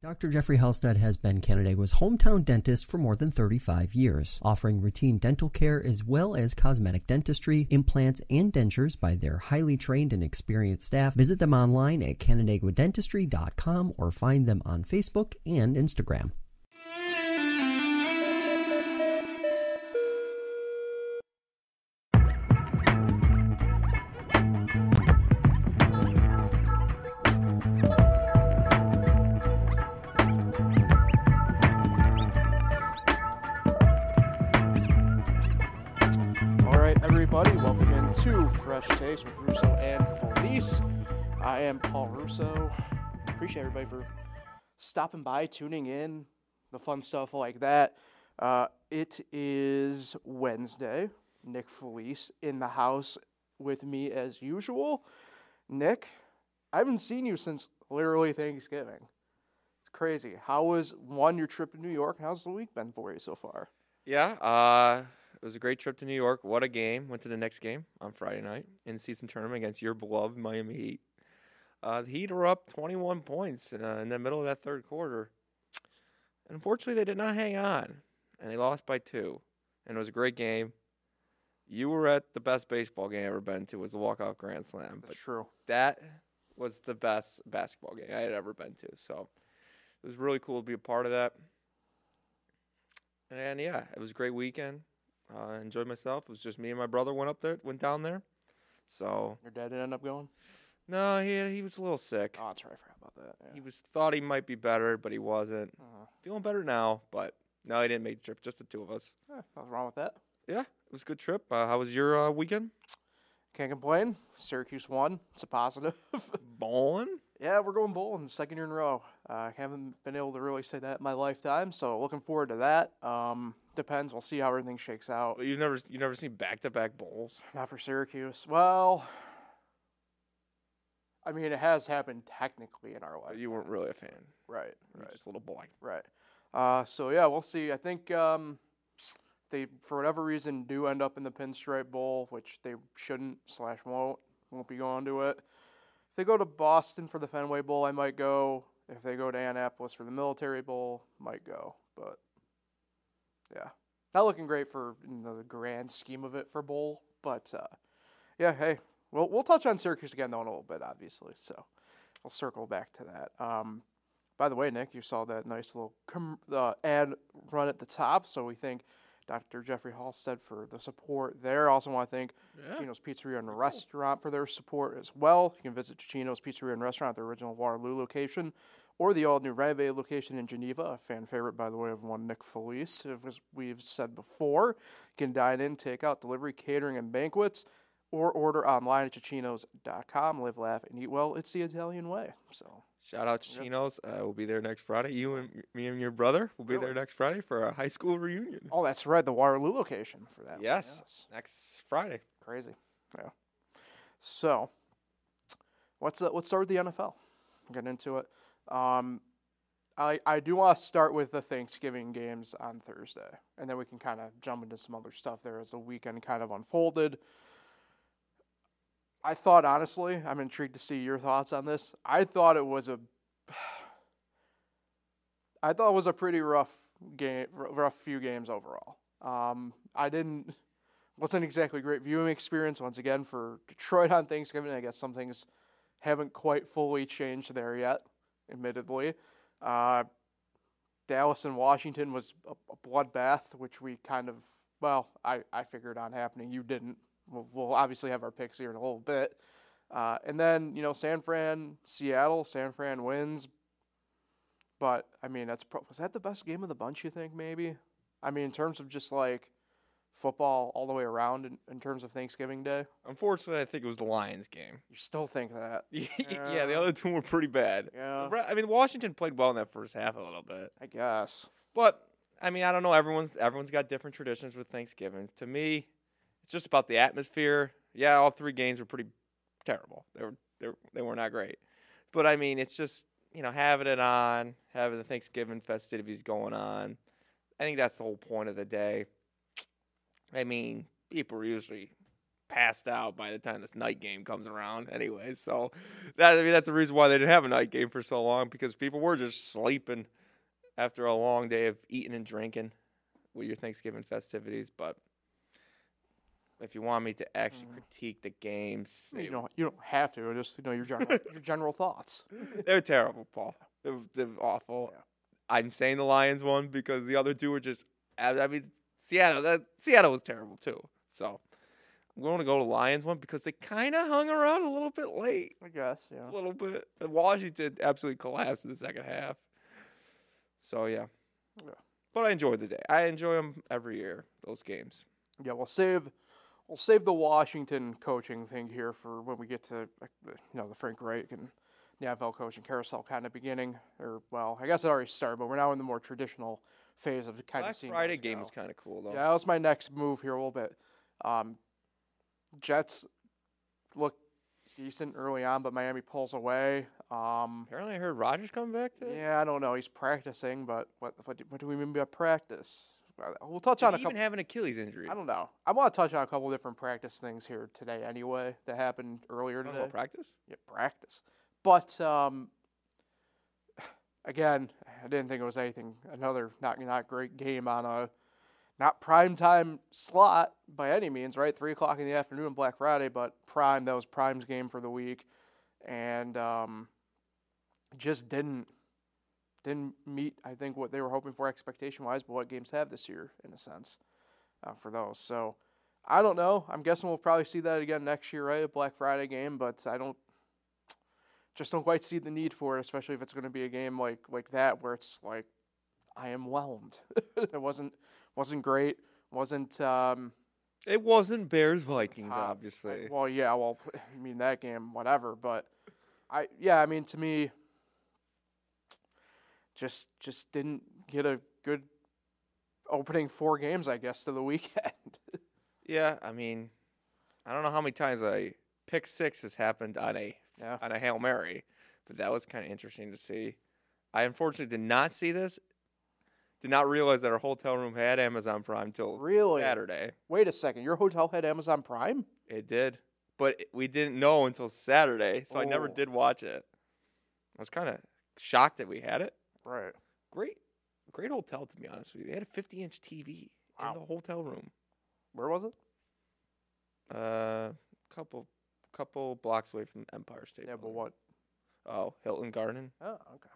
Dr. Jeffrey Halstead has been Canandaigua's hometown dentist for more than 35 years, offering routine dental care as well as cosmetic dentistry, implants, and dentures by their highly trained and experienced staff. Visit them online at canandaiguadentistry.com or find them on Facebook and Instagram. Appreciate everybody for stopping by, tuning in, the fun stuff like that. Uh, it is Wednesday. Nick Felice in the house with me as usual. Nick, I haven't seen you since literally Thanksgiving. It's crazy. How was one your trip to New York? How's the week been for you so far? Yeah, uh, it was a great trip to New York. What a game! Went to the Knicks game on Friday night in the season tournament against your beloved Miami Heat. Uh, the Heat were up 21 points uh, in the middle of that third quarter. And unfortunately, they did not hang on, and they lost by two. And it was a great game. You were at the best baseball game I ever been to. Was the walk-off grand slam, but That's true. that was the best basketball game I had ever been to. So it was really cool to be a part of that. And yeah, it was a great weekend. Uh, I enjoyed myself. It was just me and my brother went up there, went down there. So Your dad didn't end up going? No, he he was a little sick. Oh, that's right. I forgot about that. Yeah. He was thought he might be better, but he wasn't. Uh, Feeling better now, but no, he didn't make the trip. Just the two of us. eh, nothing wrong with that. Yeah, it was a good trip. Uh, how was your uh, weekend? Can't complain. Syracuse won. It's a positive. Bowling. yeah, we're going bowling second year in a row. I haven't been able to really say that in my lifetime, so looking forward to that. Um, depends. We'll see how everything shakes out. Well, you've never you never seen back to back bowls. Not for Syracuse. Well, I mean, it has happened technically in our life. You weren't really a fan. Right. Right. just a little boy. Right. Uh, so yeah, we'll see. I think um, they, for whatever reason, do end up in the Pinstripe Bowl, which they shouldn't slash won't won't be going to it. If they go to Boston for the Fenway Bowl, I might go. If they go to Annapolis for the Military Bowl, might go. But yeah, not looking great for you know, the grand scheme of it for bowl. But uh, yeah, hey, we'll we'll touch on Syracuse again though in a little bit, obviously. So we'll circle back to that. Um, by the way, Nick, you saw that nice little com- uh, ad run at the top, so we thank Dr. Jeffrey Halstead for the support there. Also, want to thank Yeah. Chino's Pizzeria and Restaurant for their support as well. You can visit Chino's Pizzeria and Restaurant at their original Waterloo location or the all new renovated location in Geneva, a fan favorite, by the way, of one Nick Felice. As we've said before, you can dine in, take out, delivery, catering, and banquets, or order online at chichinos.com. Live, laugh, and eat well. It's the Italian way. So. Shout out to Chinos. Uh, we'll be there next Friday. You and me and your brother will be Really? there next Friday for our high school reunion. Oh, that's right, the Waterloo location for that. one, Yes, next Friday. Crazy. Yeah. So, let's uh, let's start with the NFL. Get into it. Um, I I do want to start with the Thanksgiving games on Thursday, and then we can kind of jump into some other stuff there as the weekend kind of unfolded. I thought honestly, I'm intrigued to see your thoughts on this. I thought it was a I thought it was a pretty rough game, rough few games overall. Um, I didn't wasn't exactly a great viewing experience once again for Detroit on Thanksgiving. I guess some things haven't quite fully changed there yet, admittedly. Uh, Dallas and Washington was a bloodbath, which we kind of well, I, I figured on happening. You didn't. We'll, obviously have our picks here in a little bit. Uh, and then you know San Fran, Seattle. San Fran wins, but I mean that's pro- was that the best game of the bunch? You think maybe? I mean in terms of just like football all the way around in, in terms of Thanksgiving Day. Unfortunately, I think it was the Lions game. You still think that? yeah, the other two were pretty bad. Yeah, I mean, Washington played well in that first half a little bit, I guess. but I mean, I don't know. Everyone's everyone's got different traditions with Thanksgiving. To me, it's just about the atmosphere. Yeah, all three games were pretty terrible. They were they were, they were not great. But I mean, it's just you know having it on, having the Thanksgiving festivities going on. I think that's the whole point of the day. I mean, people are usually passed out by the time this night game comes around. Anyway, so that I mean that's the reason why they didn't have a night game for so long because people were just sleeping after a long day of eating and drinking with your Thanksgiving festivities. But if you want me to actually Mm. critique the games, they, You don't you don't have to. Just you know your general your general thoughts. they're terrible, Paul. They're, they're awful. Yeah. I'm saying the Lions won because the other two were just. I I mean, Seattle. That Seattle was terrible too. So I'm going to go to Lions one because they kind of hung around a little bit late. I guess. Yeah. A little bit. And Washington absolutely collapsed in the second half. So yeah. Yeah. But I enjoyed the day. I enjoy them every year. Those games. Yeah, we'll save we'll save the Washington coaching thing here for when we get to the- you know the Frank Reich and the NFL coaching carousel kind of beginning. Or well, I guess it already started, but we're now in the more traditional phase of kind of seeing Friday game was kind of cool though. Yeah, that was my next move here a little bit. Um, Jets look decent early on, but Miami pulls away. Um, Apparently, I heard Rogers coming back today. yeah, I don't know. He's practicing, but what what do, what do we mean by practice? Well, We'll touch Did on a he couple. even have an Achilles injury? I don't know. I want to touch on a couple different practice things here today, anyway, that happened earlier today. about practice. yeah, practice. But um, again, I didn't think it was anything. Another not not great game on a not prime time slot by any means, right? Three o'clock in the afternoon Black Friday, but prime. That was Prime's game for the week, and um, just didn't didn't meet. I think what they were hoping for expectation wise, but what games have this year in a sense uh, for those. So. I don't know. I'm guessing we'll probably see that again next year, right? A Black Friday game, but I don't just don't quite see the need for it, especially if it's going to be a game like like that where it's like I am whelmed. it wasn't wasn't great. Wasn't um, It wasn't Bears Vikings, obviously. well, yeah. Well, I mean that game, whatever. But I yeah, I mean to me, just just didn't get a good opening four games, I guess, to the weekend. Yeah, I mean, I don't know how many times a pick six has happened on a yeah. on a hail mary, but that was kind of interesting to see. I unfortunately did not see this. Did not realize that our hotel room had Amazon Prime till Really? Saturday. Wait a second. Your hotel had Amazon Prime? It did, but we didn't know until Saturday, so I never Oh. did watch it. I was kind of shocked that we had it. Right. Great, great hotel to be honest with you. They had a 50 inch TV Wow. in the hotel room. Where was it? Uh, couple couple blocks away from Empire State. Yeah, but what? Oh, Hilton Garden. Oh, okay.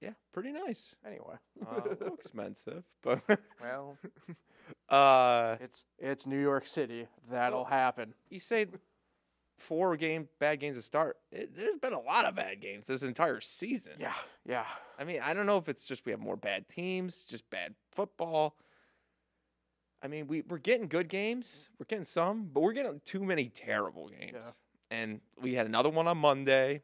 Yeah, pretty nice. Anyway. Uh, expensive, but Well, uh, it's it's New York City. That'll Well- happen. you say four game bad games to start. It, there's been a lot of bad games this entire season. Yeah, yeah. I mean, I don't know if it's just we have more bad teams, just bad football. I mean, we we're getting good games, we're getting some, but we're getting too many terrible games. Yeah. And we had another one on Monday.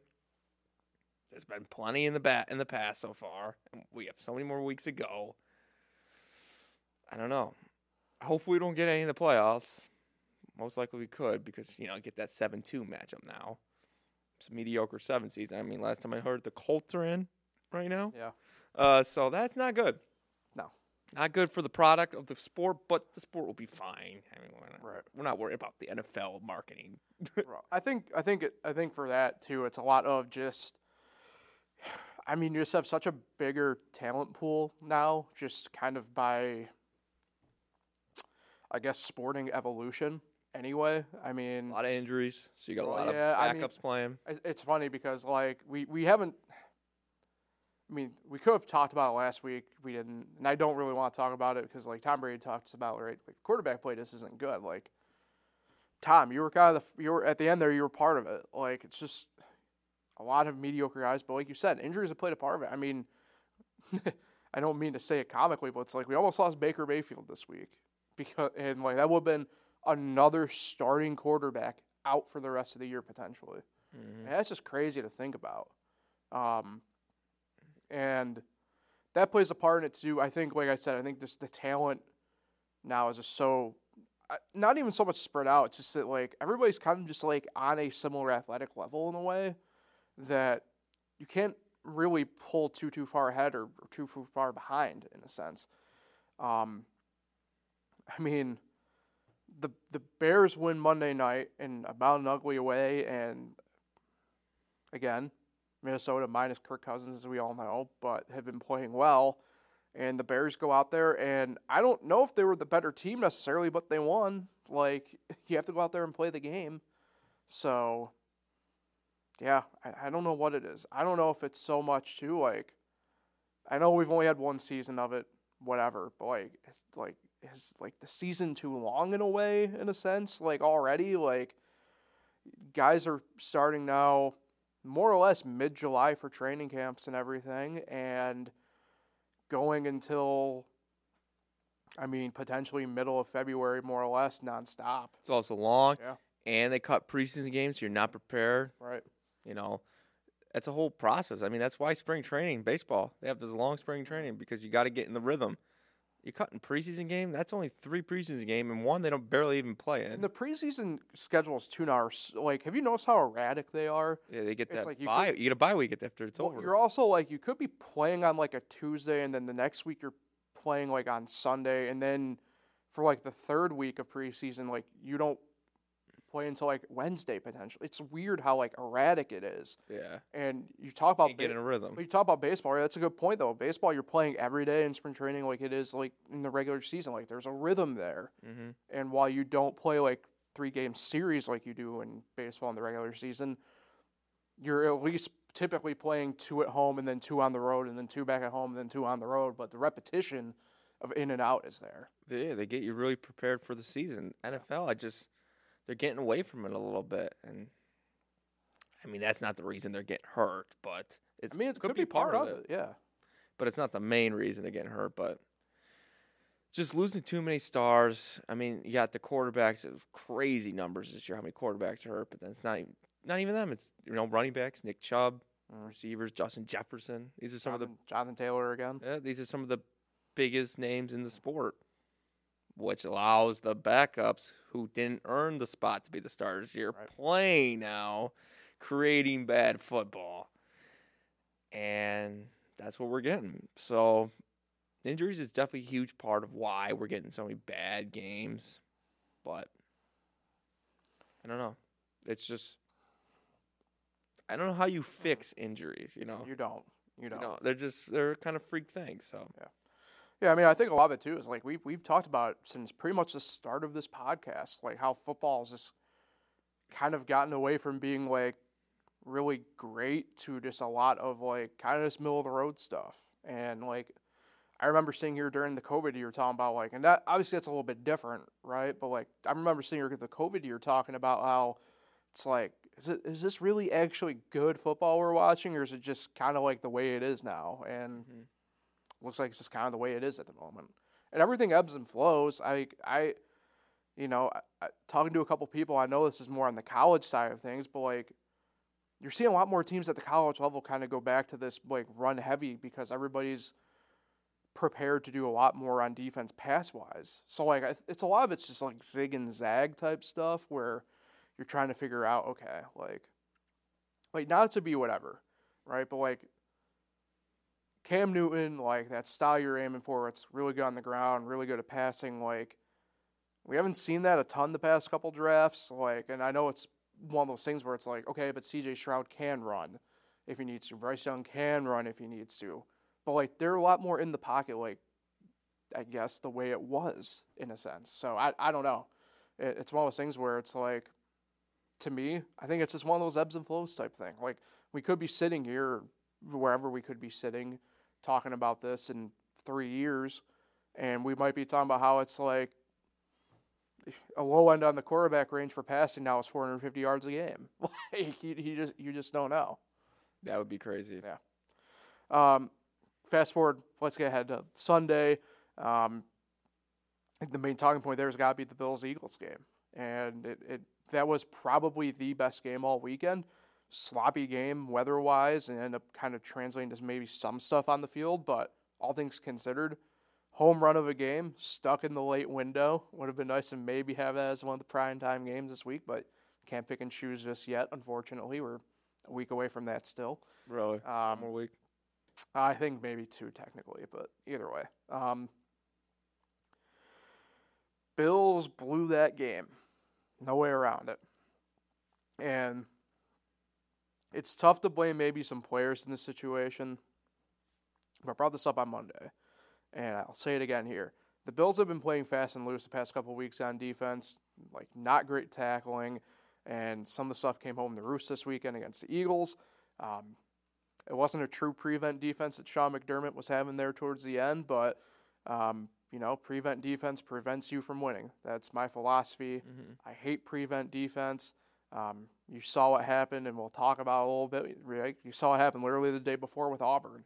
There's been plenty in the bat in the past so far, and we have so many more weeks to go. I don't know. Hopefully, we don't get any in the playoffs. Most likely, we could because you know get that seven-two matchup now. It's a mediocre seven season. I mean, last time I heard the Colts are in right now. Yeah. Uh, so that's not good. No. Not good for the product of the sport, but the sport will be fine. I mean, we're not, Right. we're not worried about the NFL marketing. I think I think it, I think for that too, it's a lot of just. I mean, you just have such a bigger talent pool now, just kind of by. I guess sporting evolution. Anyway, I mean, A lot of injuries, so you got a lot yeah, of I backups mean- playing. it's funny because like we we haven't. I mean, we could have talked about it last week. We didn't, and I don't really want to talk about it because like Tom Brady talks about right, like quarterback play just isn't good. Like Tom, you were kind of the you were at the end there. You were part of it. Like it's just a lot of mediocre guys. But like you said, injuries have played a part of it. I mean, I don't mean to say it comically, but it's like we almost lost Baker Mayfield this week because and like that would have been another starting quarterback out for the rest of the year potentially. Mhm. And that's just crazy to think about. Um, and that plays a part in it too. I think, like I said, I think this the talent now is just so uh, not even so much spread out. It's just that like everybody's kind of just like on a similar athletic level in a way that you can't really pull too too far ahead or, or too too far behind in a sense. Um, I mean, the the Bears win Monday night in about an ugly way, and again, Minnesota minus Kirk Cousins, as we all know, but have been playing well. And the Bears go out there, and I don't know if they were the better team necessarily, but they won. Like you have to go out there and play the game. So, yeah, I, I don't know what it is. I don't know if it's so much too like. I know we've only had one season of it, whatever, but like, it's like is like the season too long in a way, in a sense? Like already, like guys are starting now, more or less mid July for training camps and everything, and going until I mean, potentially middle of February, more or less, nonstop. It's also long, Yeah. and they cut preseason games, so you're not prepared. Right. You know, it's a whole process. I mean, that's why spring training, baseball, they have this long spring training because you got to get in the rhythm. You're cutting preseason game. That's only three preseason game, and one they don't barely even play in. And the preseason schedule is two hours. Like, have you noticed how erratic they are? yeah, they get it's that like you bye. could- you get a bye week after it's Well, over. you're also like you could be playing on like a Tuesday, and then the next week you're playing like on Sunday, and then for like the third week of preseason, like you don't play until like Wednesday potentially. It's weird how like erratic it is. yeah, And you talk about can't get in a rhythm. But you talk about baseball, right? That's a good point though. Baseball, you're playing every day in spring training, like it is like in the regular season. Like there's a rhythm there, hmm and while you don't play like three game series like you do in baseball in the regular season, you're at least typically playing two at home and then two on the road and then two back at home and then two on the road. But the repetition of in and out is there. Yeah, they get you really prepared for the season. NFL, I just they're getting away from it a little bit, and I mean that's not the reason they're getting hurt, but it's I mean, it could, be part, of it. Yeah. but it's not the main reason they're getting hurt. But just losing too many stars. I mean, you got the quarterbacks. It was crazy numbers this year. How many quarterbacks are hurt? But then it's not even, not even them. It's you know running backs, Nick Chubb, Mm. receivers, Justin Jefferson. These are some of the Jonathan, Jonathan Taylor again. yeah, these are some of the biggest names in the sport, which allows the backups who didn't earn the spot to be the starters here Right. playing now, creating bad football. And that's what we're getting. So injuries is definitely a huge part of why we're getting so many bad games. But I don't know. It's just I don't know how you fix injuries, you know. You don't. You You don't. know, they're just they're kind of freak things. So Yeah, I mean, I think a lot of it too is like we've we've talked about since pretty much the start of this podcast, like how football has just kind of gotten away from being like really great to just a lot of like kind of just middle of the road stuff. And like I remember sitting here during the COVID year talking about like, and that obviously that's a little bit different, right? But like I remember sitting here the COVID year talking about how it's like, is it is this really actually good football we're watching, or is it just kind of like the way it is now? And Mhm. Looks like it's just kind of the way it is at the moment. And everything ebbs and flows. I, I, you know, I, I, talking to a couple people, I know this is more on the college side of things, but like, you're seeing a lot more teams at the college level kind of go back to this like run heavy because everybody's prepared to do a lot more on defense pass wise. So like, it's a lot of it's just like zig and zag type stuff where you're trying to figure out, okay, like, like not to be whatever, right? But like Cam Newton, like that style you're aiming for, it's really good on the ground, really good at passing. Like we haven't seen that a ton the past couple drafts. Like, and I know it's one of those things where it's like, okay, but C.J. Stroud can run if he needs to. Bryce Young can run if he needs to. But like they're a lot more in the pocket, like I guess the way it was in a sense. So I I don't know. It, it's one of those things where it's like, to me, I think it's just one of those ebbs and flows type thing. Like we could be sitting here, wherever we could be sitting, talking about this in three years, and we might be talking about how it's like a low end on the quarterback range for passing now is 450 yards a game. Like you, you just you just don't know. that would be crazy. Yeah. Um, fast forward, let's get ahead to Sunday. Um, the main talking point there has got to be the Bills Eagles game, and it, it that was probably the best game all weekend. Sloppy game weather wise, and end up kind of translating to maybe some stuff on the field, but all things considered, home run of a game, stuck in the late window. Would have been nice to maybe have that as one of the prime time games this week, but can't pick and choose just yet. Unfortunately, we're a week away from that still. Really, Um, more week. I think maybe two technically, but either way. Um, Bills blew that game. No way around it. And it's tough to blame maybe some players in this situation. But I brought this up on Monday, and I'll say it again here. The Bills have been playing fast and loose the past couple weeks on defense, like not great tackling, and some of the stuff came home the roost this weekend against the Eagles. Um, it wasn't a true prevent defense that Sean McDermott was having there towards the end, but um, you know, prevent defense prevents you from winning. That's my philosophy. Mm-hmm. I hate prevent defense. Um, you saw what happened, and we'll talk about it a little bit. Right? You saw what happened literally the day before with Auburn,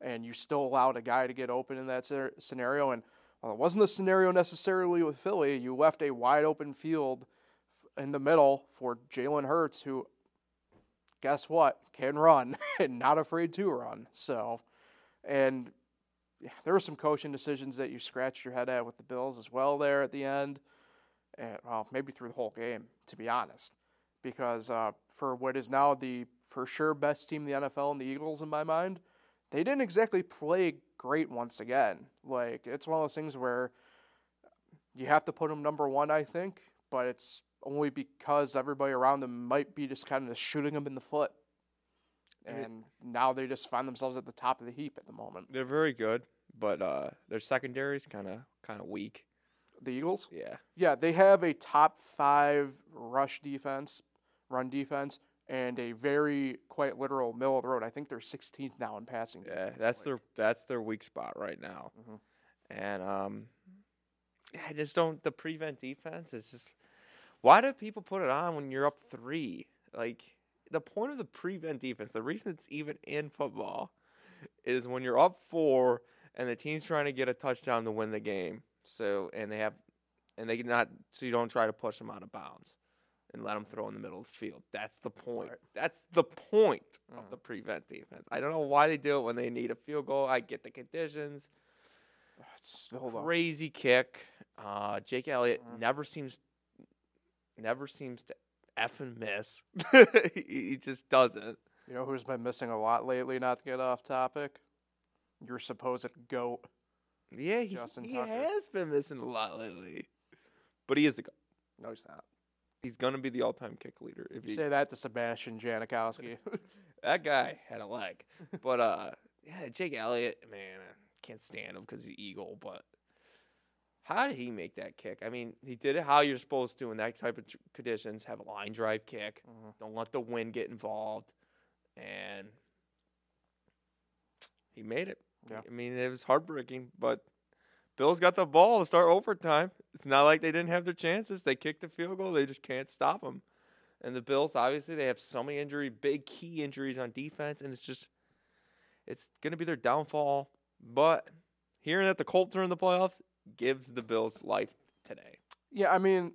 and you still allowed a guy to get open in that scenario. And while it wasn't the scenario necessarily with Philly, you left a wide open field in the middle for Jalen Hurts, who, guess what, can run and not afraid to run. So, and yeah, there were some coaching decisions that you scratched your head at with the Bills as well there at the end. And, well, maybe through the whole game, to be honest. Because uh, for what is now the for sure best team in the NFL and the Eagles, in my mind, they didn't exactly play great once again. Like, it's one of those things where you have to put them number one, I think, but it's only because everybody around them might be just kind of shooting them in the foot. And now they just find themselves at the top of the heap at the moment. They're very good, but uh, their secondary is kind of kind of weak. The Eagles? Yeah. Yeah, they have a top five rush defense, run defense, and a very quite literal middle of the road. I think they're 16th now in passing. Yeah, that's their that's their weak spot right now. Mhm. And um, I just don't. The prevent defense is just. Why do people put it on when you're up three? Like the point of the prevent defense, the reason it's even in football, is when you're up four and the team's trying to get a touchdown to win the game. So and they have, and they not so you don't try to push them out of bounds and let them throw in the middle of the field. That's the point. That's the point of Mm. the prevent defense. I don't know why they do it when they need a field goal. I get the conditions. it's- hold on. Crazy kick. Uh, Jake Elliott Mhm. never seems, never seems to effing miss. he he just doesn't. You know who's been missing a lot lately? Not to get off topic. Your supposed goat. Yeah, he, Justin he Tucker. has been missing a lot lately, but he is the. go- No, he's not. He's gonna be the all-time kick leader if he. Say that to Sebastian Janikowski. That guy had a leg, but uh, yeah, Jake Elliott, man, I can't stand him because he's Eagle. But how did he make that kick? I mean, he did it how you're supposed to in that type of tr- conditions. Have a line drive kick. Mhm. Don't let the wind get involved, and he made it. Yeah. I mean, it was heartbreaking, but Bills got the ball to start overtime. It's not like they didn't have their chances. They kicked the field goal. They just can't stop them. And the Bills, obviously, they have so many injury, big key injuries on defense, and it's just, it's going to be their downfall. But hearing that the Colts are in the playoffs gives the Bills life today. yeah, I mean,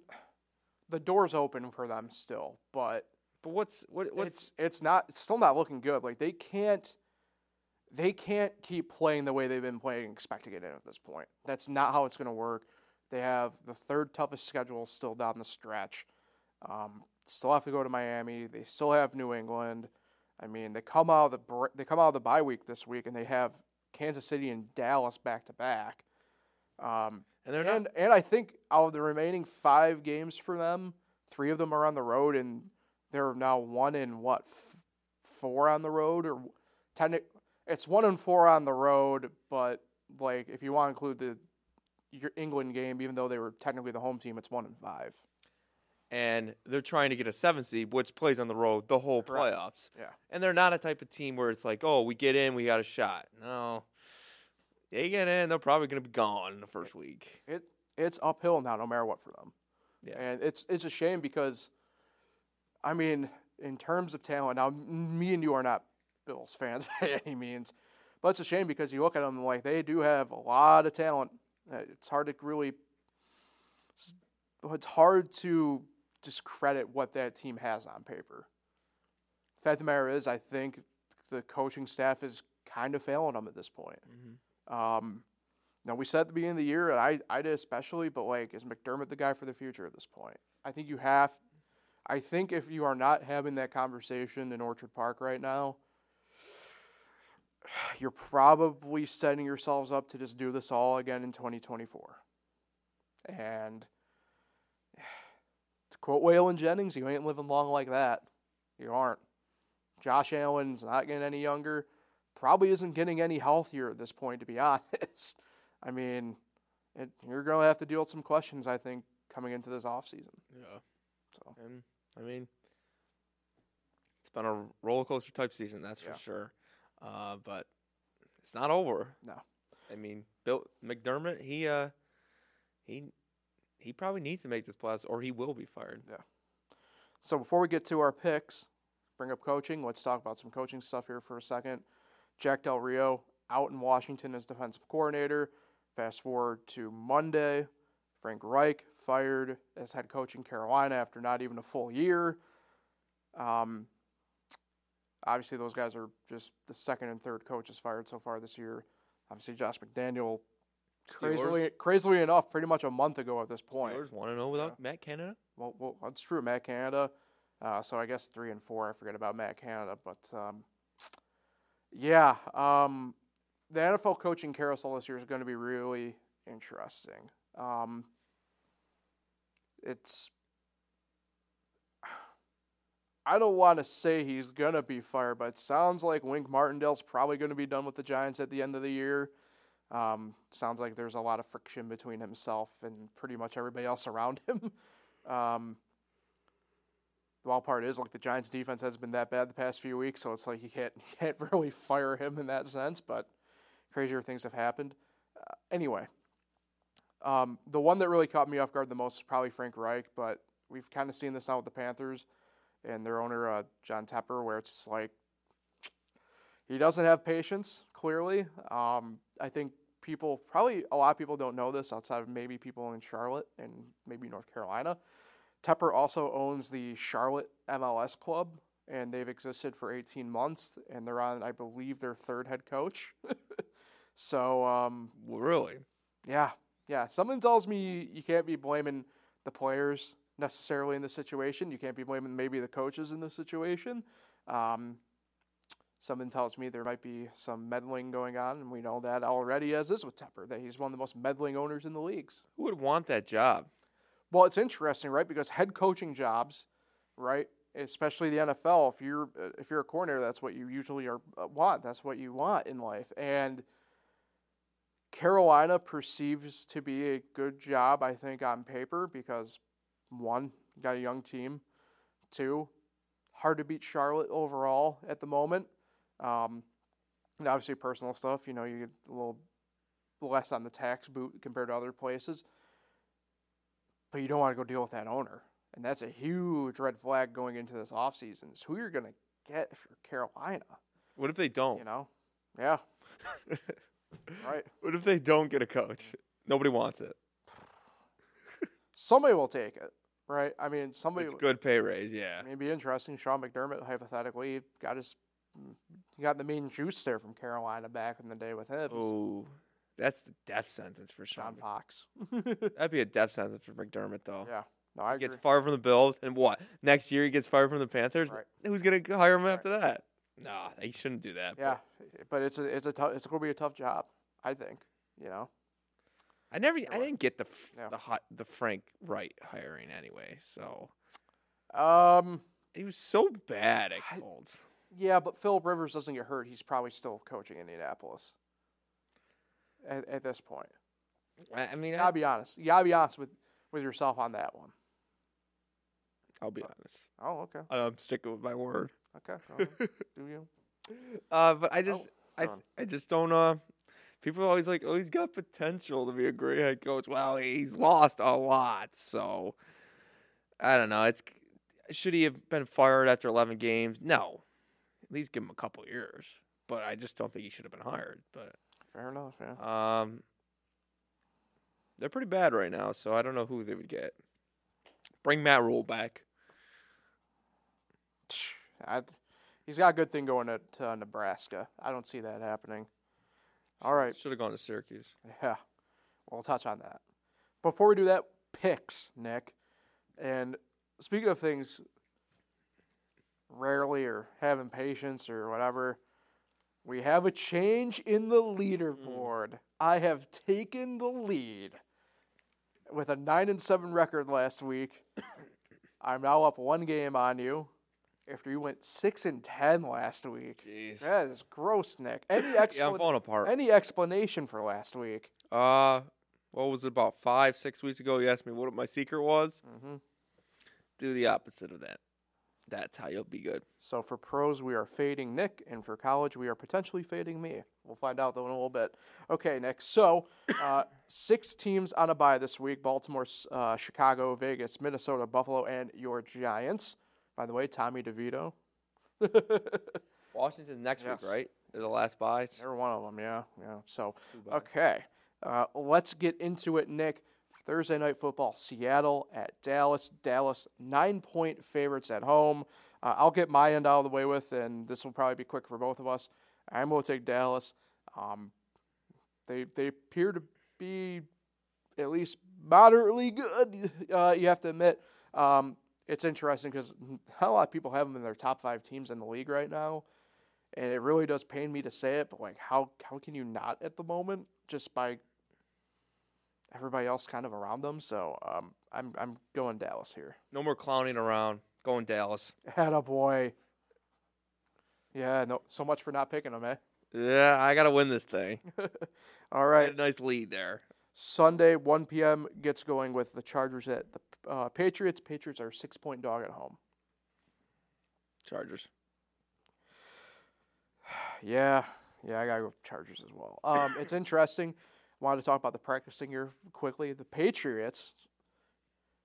the door's open for them still, but But what's what what's it's it's not it's still not looking good. Like they can't they can't keep playing the way they've been playing and expect to get in at this point. That's not how it's going to work. They have the third toughest schedule still down the stretch. Um, still have to go to Miami. They still have New England. I mean, they come out of the they come out of the bye week this week, and they have Kansas City and Dallas back to back. Um, and they're not and and I think out of the remaining five games for them, three of them are on the road, and they're now one in what f- four on the road, or ten. It's one and four on the road, but like if you want to include the your England game, even though they were technically the home team, it's one and five. and they're trying to get a seven seed, which plays on the road the whole Correct. playoffs. Yeah. And they're not a type of team where it's like, oh, we get in, we got a shot. No. They get in, they're probably going to be gone in the first week. It it's uphill now, no matter what for them. Yeah. And it's it's a shame because, I mean, in terms of talent, now me and you are not Bills fans by any means, but it's a shame because you look at them like they do have a lot of talent. Uh, It's hard to really, it's hard to discredit what that team has on paper. The fact of the matter is, I think the coaching staff is kind of failing them at this point. Um, now we said at the beginning of the year, and I, I did especially, but like, is McDermott the guy for the future at this point? I think you have. I think if you are not having that conversation in Orchard Park right now, you're probably setting yourselves up to just do this all again in 2024. And to quote Waylon Jennings, you ain't living long like that. You aren't. Josh Allen's not getting any younger. Probably isn't getting any healthier at this point, to be honest. I mean, it, you're going to have to deal with some questions, I think, coming into this offseason. Yeah. So. And I mean, it's been a roller coaster type season, that's Yeah. for sure. Uh, but it's not over. No. I mean, Bill McDermott, he uh, he he probably needs to make this playoffs, or he will be fired. Yeah. So before we get to our picks, bring up coaching. Let's talk about some coaching stuff here for a second. Jack Del Rio out in Washington as defensive coordinator. Fast forward to Monday, Frank Reich fired as head coach in Carolina after not even a full year. Um, obviously, those guys are just the second and third coaches fired so far this year. Obviously, Josh McDaniel, crazily, crazily enough, pretty much a month ago at this point. Steelers want to know without Matt Canada. Well, well, that's true. Matt Canada. Uh, so I guess three and four. I forget about Matt Canada, but um, yeah, um, the NFL coaching carousel this year is going to be really interesting. Um, it's I don't want to say he's gonna be fired, but it sounds like Wink Martindale's probably going to be done with the Giants at the end of the year. Um, sounds like there's a lot of friction between himself and pretty much everybody else around him. um, the wild part is like the Giants' defense hasn't been that bad the past few weeks, so it's like you can't you can't really fire him in that sense. But crazier things have happened. Uh, anyway, um, the one that really caught me off guard the most is probably Frank Reich, but we've kind of seen this now with the Panthers and their owner uh, John Tepper, where it's like he doesn't have patience. Clearly, um, I think people probably a lot of people don't know this outside of maybe people in Charlotte and maybe North Carolina. Tepper also owns the Charlotte MLS club, and they've existed for 18 months, and they're on, I believe, their third head coach. so, um, really? yeah, yeah. Someone tells me you can't be blaming the players necessarily in the situation. You can't be blaming maybe the coaches in the situation. Um, something tells me there might be some meddling going on, and we know that already, as is with Tepper, that he's one of the most meddling owners in the leagues. Who would want that job? Well, it's interesting, right? Because head coaching jobs, right, especially the NFL, if you're uh, if you're a coordinator, that's what you usually are uh, want. That's what you want in life. And Carolina perceives to be a good job, I think, on paper because one, you got a young team. Two, hard to beat Charlotte overall at the moment. Um, and obviously personal stuff, you know, you get a little less on the tax boot compared to other places but you don't want to go deal with that owner. And that's a huge red flag going into this offseason is who you're going to get if you're Carolina, What if they don't? you know? Yeah, right. What if they don't get a coach? Nobody wants it. Somebody will take it, right? I mean, somebody It's good pay raise, yeah. I mean, it'd be interesting. Sean McDermott, hypothetically, got his mm, he got the main juice there from Carolina back in the day with him. Oh, that's the death sentence for John Sean. Fox. That'd be a death sentence for McDermott, though. yeah, no, I He agree. gets fired from the Bills, and what? Next year he gets fired from the Panthers. Right. Who's gonna hire him after that? Nah, they shouldn't do that. but yeah, but it's a it's a tough it's going to be a tough job, I think. You know, I never, I didn't get the f Yeah. the hot, the Frank Reich hiring anyway. So um, he was so bad at I- Colts. Yeah, but Philip Rivers doesn't get hurt. He's probably still coaching Indianapolis at, at this point. I, I mean, I, gotta be honest. You gotta be honest with, with yourself on that one. I'll be honest. Oh, okay. I'm sticking with my word. Okay. Right. Do you? Uh, but I just, I, on. I just don't. Uh, people are always like, oh, he's got potential to be a great head coach. Well, he's lost a lot, so I don't know. It's should he have been fired after 11 games? No, at least give him a couple years. But I just don't think he should have been hired. But Fair enough. Yeah. um, they're pretty bad right now, so I don't know who they would get. Bring Matt Rhule back. I, he's got a good thing going at uh, Nebraska. I don't see that happening. All right. Should have gone to Syracuse. Yeah. We'll touch on that. Before we do that, picks, Nick. And speaking of things rarely or having patience or whatever, we have a change in the leaderboard. Mm. I have taken the lead. with a nine and seven record last week. I'm now up one game on you. After you went six and ten last week. Jeez. That is gross, Nick. Any Yeah, I'm falling apart. any explanation for last week? Uh, what was it about five, six weeks ago? You asked me what my secret was. hmm Do the opposite of that. That's how you'll be good. So for pros, we are fading Nick, and for college, we are potentially fading me. We'll find out though in a little bit. Okay, Nick. So uh, six teams on a bye this week: Baltimore, uh, Chicago, Vegas, Minnesota, Buffalo, and your Giants. By the way, Tommy DeVito. Washington next Yes. week, right? They're the last buys. They're one of them. Yeah, yeah. So okay, uh, let's get into it, Nick. Thursday night football: Seattle at Dallas. Dallas nine point favorites at home. Uh, I'll get my end out of the way with, and this will probably be quick for both of us. I'm going to take Dallas. Um, they they appear to be at least moderately good. Uh, you have to admit. Um, it's interesting because not a lot of people have them in their top five teams in the league right now, and it really does pain me to say it. But like, how how can you not at the moment just by everybody else kind of around them? So um, I'm I'm going Dallas here. No more clowning around. Going Dallas. Had a boy. Yeah, no, so much for not picking them, eh? Yeah, I gotta win this thing. All right, nice lead there. Sunday, 1 p.m. gets going with the Chargers at the uh, Patriots. Patriots are six point dog at home. Chargers. Yeah, yeah, I gotta go with Chargers as well. Um, it's interesting. Wanted to talk about the practicing here quickly. The Patriots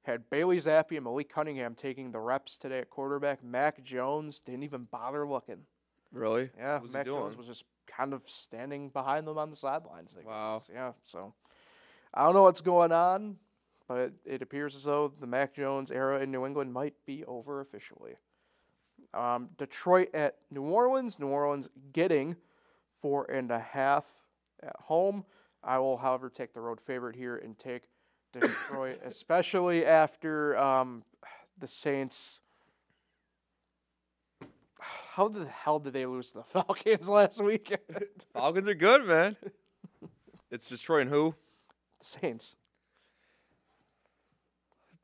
had Bailey Zappe and Malik Cunningham taking the reps today at quarterback. Mac Jones didn't even bother looking. Really? Yeah, What was Mac Jones was just kind of standing behind them on the sidelines. Wow. Yeah, so I don't know what's going on, but it appears as though the Mac Jones era in New England might be over officially. Um, Detroit at New Orleans. New Orleans getting four and a half at home. I will, however, take the road favorite here and take Detroit, especially after um, the Saints. How the hell did they lose to the Falcons last week? the Falcons are good, man. it's Detroit and who? Saints.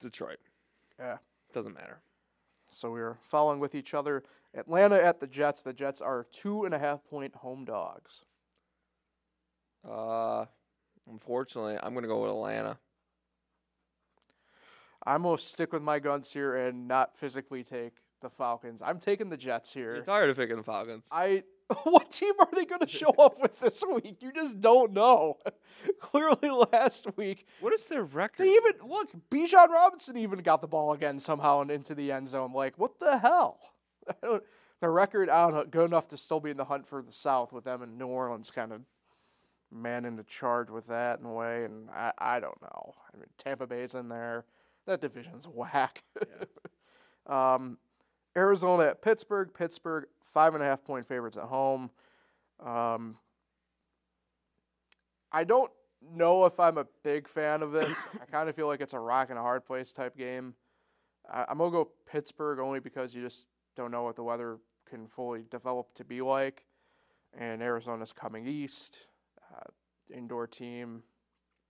Detroit. Yeah. Doesn't matter. So we are following with each other. Atlanta at the Jets. The Jets are two and a half point home dogs. Uh, unfortunately, I'm gonna go with Atlanta. I'm going to stick with my guns here and not physically take the Falcons. I'm taking the Jets here. You're tired of picking the Falcons. I what team are they going to show up with this week? You just don't know. Clearly, last week What is their record? they even look. Bijan Robinson even got the ball again somehow and into the end zone. Like what the hell? I don't, the record, I don't know, good enough to still be in the hunt for the South with them in New Orleans, kind of manning the charge with that in a way. And I, I don't know. I mean, Tampa Bay's in there. That division's whack. um, Arizona at Pittsburgh. Pittsburgh five and a half point favorites at home. Um, I don't know if I'm a big fan of this. I kind of feel like it's a rock and a hard place type game. I, I'm gonna go Pittsburgh only because you just don't know what the weather can fully develop to be like, and Arizona's coming east, uh, indoor team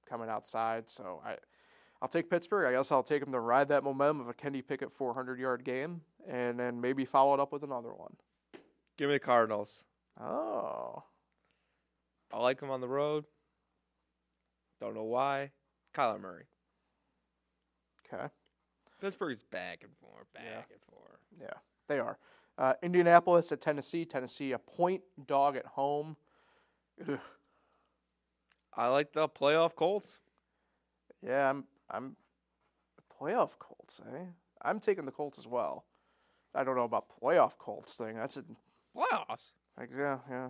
coming outside. So I, I'll take Pittsburgh. I guess I'll take them to ride that momentum of a Kenny Pickett 400 yard game, and then maybe follow it up with another one. Give me the Cardinals. Oh, I like them on the road. Don't know why. Kyler Murray. okay. Pittsburgh's back and forth, back Yeah. and forth. Yeah, they are. Uh, Indianapolis at Tennessee. Tennessee a point dog at home. Ugh. I like the playoff Colts. Yeah, I'm I'm playoff Colts, eh? I'm taking the Colts as well. I don't know about playoff Colts thing. That's a Playoffs. like yeah, yeah.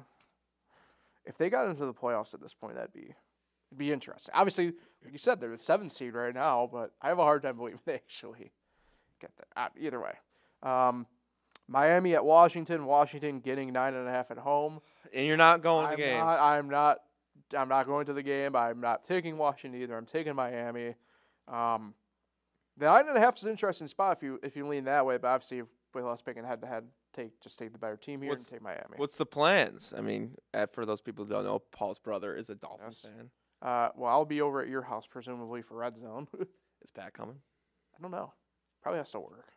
If they got into the playoffs at this point, that'd be it'd be interesting. Obviously, like you said, they're the seventh seed right now, but I have a hard time believing they actually get there. Uh, either way, um, Miami at Washington. Washington getting nine and a half at home. And you're not going to I'm the game. Not, I'm not. I'm not going to the game. I'm not taking Washington either. I'm taking Miami. Um, the nine and a half is an interesting spot if you if you lean that way. But obviously, with us picking head to head, take just take the better team here What's- and take Miami. What's the plans? I mean, uh, for those people who don't know, Paul's brother is a Dolphins Yes. fan. Uh, well, I'll be over at your house presumably for red zone. Is Pat coming? I don't know. Probably has to work.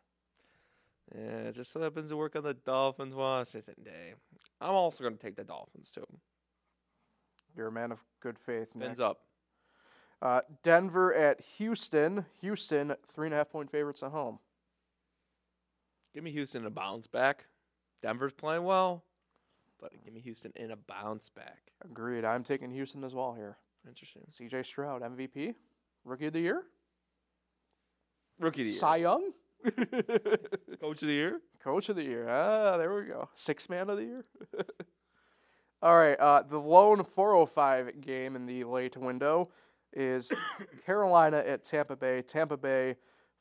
Yeah, it just so happens to work on the Dolphins Washington day. I'm also going to take the Dolphins too. You're a man of good faith. Fins up. Uh, Denver at Houston. Houston three and a half point favorites at home. Give me Houston in a bounce back. Denver's playing well, but give me Houston in a bounce back. Agreed. I'm taking Houston as well here. Interesting. C.J. Stroud MVP, Rookie of the Year, Rookie of the year. Cy Young, Coach of the year. Coach of the Year. Ah, there we go. Six Man of the Year. All right. Uh, the lone 405 game in the late window is Carolina at Tampa Bay. Tampa Bay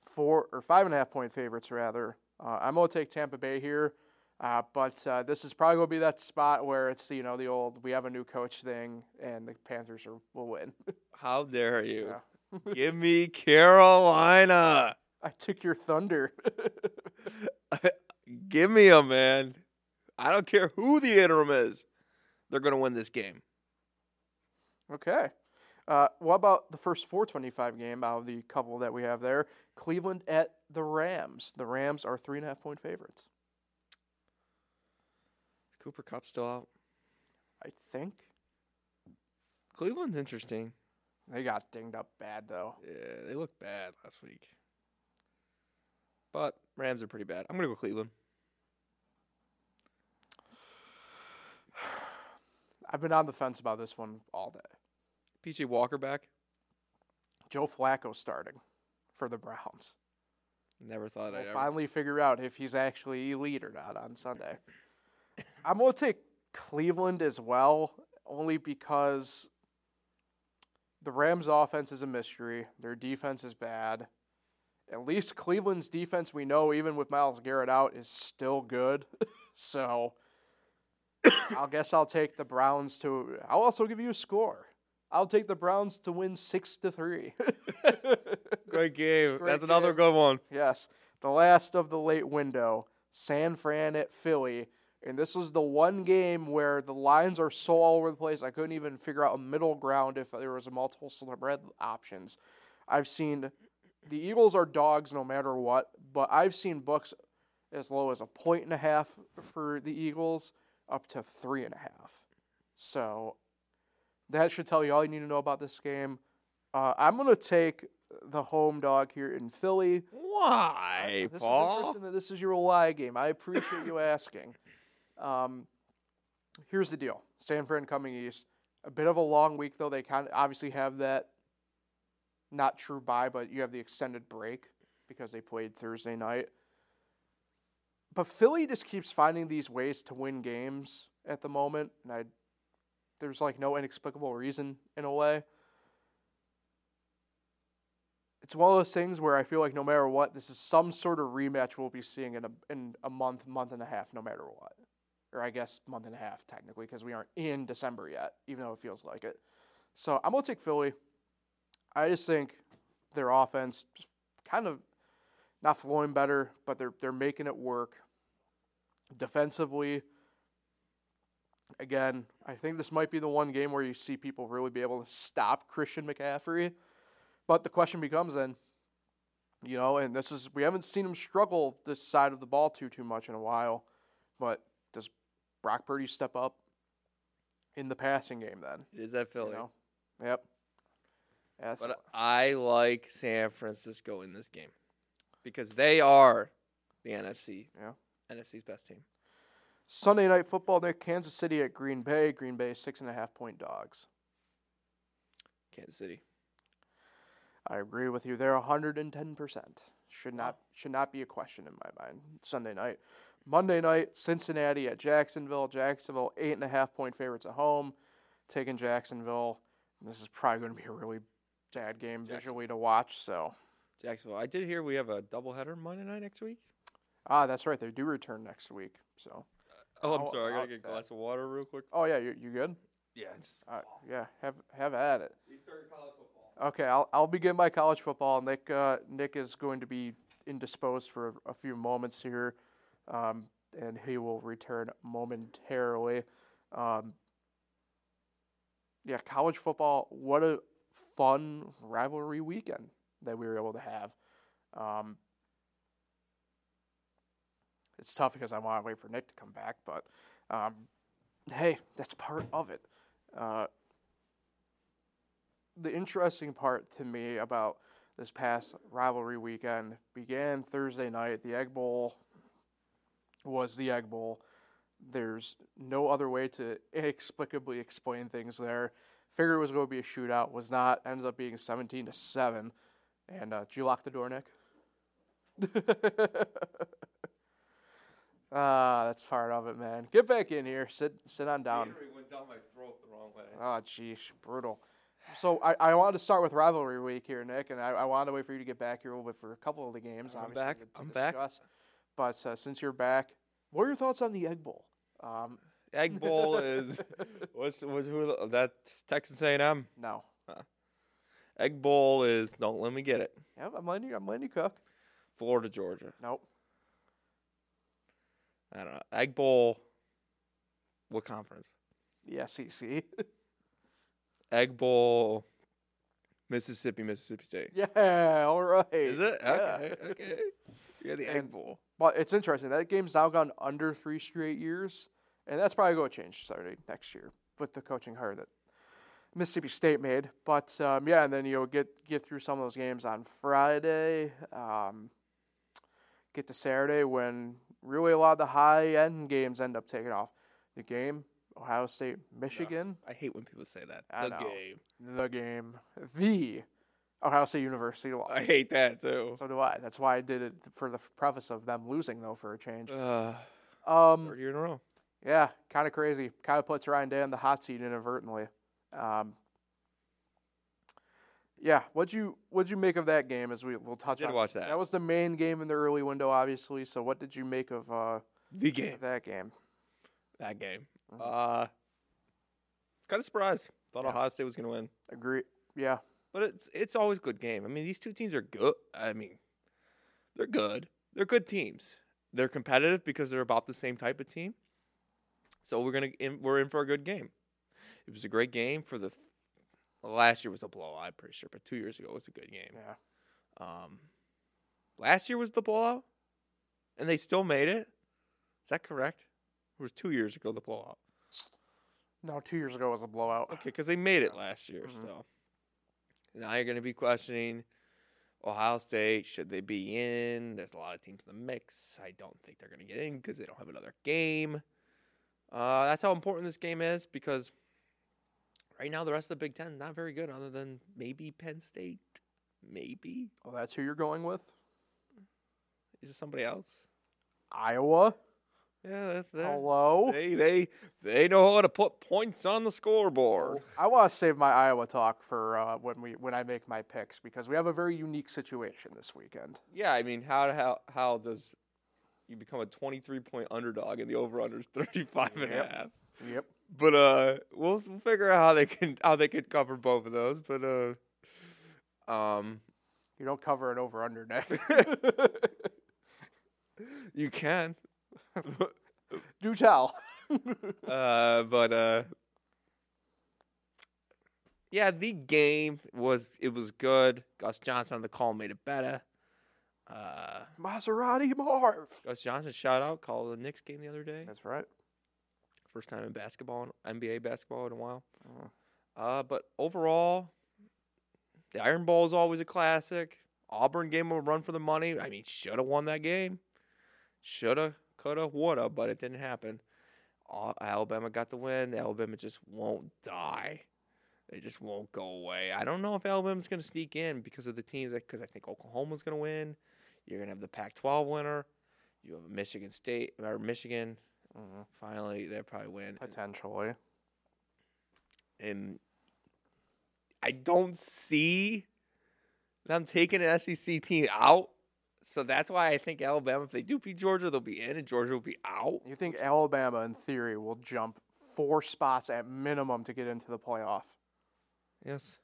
four or five and a half point favorites rather. Uh, I'm gonna take Tampa Bay here, uh, but uh, this is probably gonna be that spot where it's you know the old we have a new coach thing and the Panthers are, will win. How dare you? Yeah. give me Carolina. I took your thunder. give me a man. I don't care who the interim is. They're going to win this game. okay. Uh, what about the first 425 game out of the couple that we have there? Cleveland at the Rams. The Rams are three and a half point favorites. Cooper Kupp still out. I think Cleveland's interesting. they got dinged up bad though. Yeah, they looked bad last week. But Rams are pretty bad. I'm going to go Cleveland. I've been on the fence about this one all day. PJ Walker back. Joe Flacco starting for the Browns. Never thought We'll I'd ever. finally figure out if he's actually elite or not on Sunday. I'm going to take Cleveland as well, only because the Rams' offense is a mystery. Their defense is bad. At least Cleveland's defense, we know, even with Myles Garrett out, is still good. so I'll guess I'll take the Browns to. I'll also give you a score. I'll take the Browns to win six to three. Great game. Great That's another good one. Yes, the last of the late window, San Fran at Philly. And this was the one game where the lines are so all over the place, I couldn't even figure out a middle ground if there was a multiple spread options. I've seen the Eagles are dogs no matter what, but I've seen books as low as a point and a half for the Eagles up to three and a half. So that should tell you all you need to know about this game. Uh, I'm going to take the home dog here in Philly. Why, This is Paul? interesting that this is your lie game. I appreciate you asking. Um, here's the deal: San Fran coming east. A bit of a long week though. They kind of obviously have that not true bye, but you have the extended break because they played Thursday night. But Philly just keeps finding these ways to win games at the moment, and I there's like no inexplicable reason in a way it's one of those things where I feel like no matter what, this is some sort of rematch we'll be seeing in a in a month, month and a half, no matter what, or I guess month and a half technically because we aren't in December yet, even though it feels like it. So I'm gonna take Philly. I just think their offense kind of not flowing better, but they're they're making it work. Defensively, again, I think this might be the one game where you see people really be able to stop Christian McCaffrey. But the question becomes then, you know, and this is we haven't seen him struggle this side of the ball too too much in a while. But does Brock Purdy step up in the passing game then? It is that Philly. You know? Yep. That's But I like San Francisco in this game because they are the NFC. Yeah. NFC's best team. Sunday night football, Nick, Kansas City at Green Bay. Green Bay six and a half point dogs. Kansas City. I agree with you. They're hundred and ten percent. Should not should not be a question in my mind. Sunday night, Monday night, Cincinnati at Jacksonville. Jacksonville eight and a half point favorites at home, taking Jacksonville. This is probably going to be a really bad game visually to watch. So Jacksonville. I did hear we have a doubleheader Monday night next week. ah, that's right. They do return next week. So Oh, I'm I'll- sorry. I gotta get a glass of water real quick. oh yeah, you you good? Yeah. It's, Uh, yeah, have have at it. we started college football. Okay, I'll I'll begin my college football. Nick uh, Nick is going to be indisposed for a, a few moments here, um, and he will return momentarily. Um, yeah, college football. What a fun rivalry weekend that we were able to have. Um, it's tough because I want to wait for Nick to come back, but um, hey, that's part of it. Uh, the interesting part to me about this past rivalry weekend began Thursday night. The Egg Bowl was the Egg Bowl. There's no other way to inexplicably explain things there. Figured it was going to be a shootout. Was not. Ends up being 17 to seven. And uh, did you lock the door, Nick? Ah, that's part of it, man. Get back in here. Sit, sit on down. went down my throat the wrong way. Oh, jeez, brutal. So I, I wanted to start with rivalry week here, Nick, and I, I wanted to wait for you to get back here a little bit for a couple of the games. I'm obviously, back. to- to I'm back. discuss. But uh, since you're back, what are your thoughts on the Egg Bowl? Um, Egg Bowl is what's was who the- that's Texas A&M. no. Egg Bowl is don't let me get it. Yep, I'm letting you. I'm letting you cook. Florida Georgia. Nope. I don't know. Egg Bowl. What conference? The SEC. Egg Bowl. Mississippi, Mississippi State. yeah. All right. Is it? Yeah. Okay. Okay. Yeah, the Egg And- Bowl. Well, it's interesting. That game's now gone under three straight years, and that's probably going to change starting next year with the coaching hire that Mississippi State made. But um, yeah, and then you'll get get through some of those games on Friday. Um, get to Saturday when really a lot of the high end games end up taking off. The game, Ohio State, Michigan, I hate when people say that. I the know. game. the game, the Ohio State University loss. I hate that too. So do I. That's why I did it for the preface of them losing, though, for a change. Uh, Um, third year in a row. yeah, kind of crazy. Kind of puts Ryan Day on the hot seat inadvertently. Um, yeah, what'd you what'd you make of that game? As we we'll touch Did on watch that. That was the main game in the early window, obviously. So, what did you make of uh, The game. that game? That game. Mhm. Uh, kind of surprised. Thought Yeah. Ohio State was going to win. Agree. Yeah, But it's it's always a good game. I mean, these two teams are good. I mean, they're good. They're good teams. They're competitive because they're about the same type of team. So we're gonna in, we're in for a good game. It was a great game for the. Last year was a blowout. I'm pretty sure, but two years ago was a good game. yeah. Um, last year was the blowout, and they still made it. Is that correct? It was two years ago the blowout. No, two years ago was a blowout. Okay, because they made it last year Mhm. still. Now you're going to be questioning Ohio State. Should they be in? There's a lot of teams in the mix. I don't think they're going to get in because they don't have another game. Uh, that's how important this game is because right now the rest of the Big Ten is not very good, other than maybe Penn State. Maybe Oh, that's who you're going with? is it somebody else? Iowa. Yeah, that's that. Hello. They they they know how to put points on the scoreboard. I want to save my Iowa talk for uh, when we when I make my picks because we have a very unique situation this weekend. Yeah, I mean, how how how does you become a 23 point underdog and the over under is 35 and a half? Yep. But uh we'll, s- we'll figure out how they can how they could cover both of those, but uh um You don't cover it over under neck. you can. Do tell. uh but uh yeah, the game was it was good. Gus Johnson on the call made it better. Uh Maserati Marv. Gus Johnson shout out called the Knicks game the other day. That's right. First time in basketball, NBA basketball in a while. Uh, but overall, the Iron Bowl is always a classic. Auburn 'em a run for the money. I mean, should have won that game. Shoulda, coulda, woulda, but it didn't happen. Alabama got the win. Alabama just won't die. They just won't go away. I don't know if Alabama's going to sneak in because of the teams. Because I think Oklahoma's going to win. You're going to have the Pac-12 winner. You have Michigan State or Michigan. Mhm. Finally, they'll probably win. Potentially. and I don't see them taking an SEC team out. So that's why I think Alabama, if they do beat Georgia, they'll be in, and Georgia will be out. You think Alabama, in theory, will jump four spots at minimum to get into the playoff? Yes,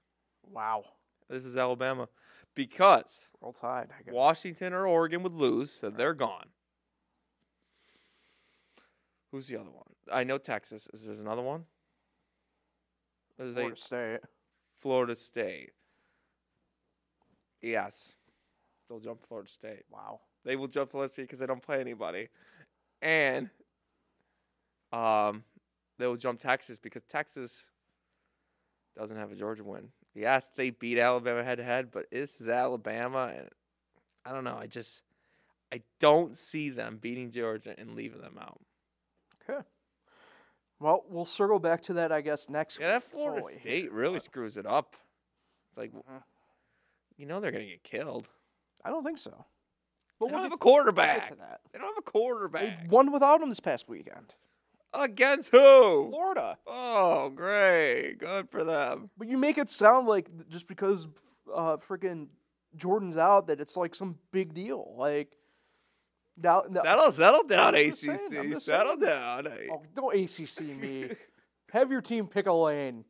Wow. this is Alabama because Roll Tide. I guess. Washington or Oregon would lose, so they're gone. Who's the other one? I know Texas. Is there another one? Or they- Florida State. Florida State. Yes, they'll jump Florida State. Wow. They will jump Florida State because they don't play anybody, and um, they will jump Texas because Texas doesn't have a Georgia win. Yes, they beat Alabama head to head, but this is Alabama, and I don't know. I just I don't see them beating Georgia and leaving them out. Okay. Well, we'll circle back to that, I guess, next Yeah, that Florida fully. State really screws it up. It's like Mhm. you know they're gonna get killed. I don't think so. But They don't have a to- quarterback. to that. They don't have a quarterback. They won without him this past weekend. Against who? Florida. Oh, great. Good for them. But you make it sound like just because uh, freaking Jordan's out that it's like some big deal. Like now, now Settle, settle down, ACC. saying, settle down. oh, don't ACC me. Have your team pick a lane.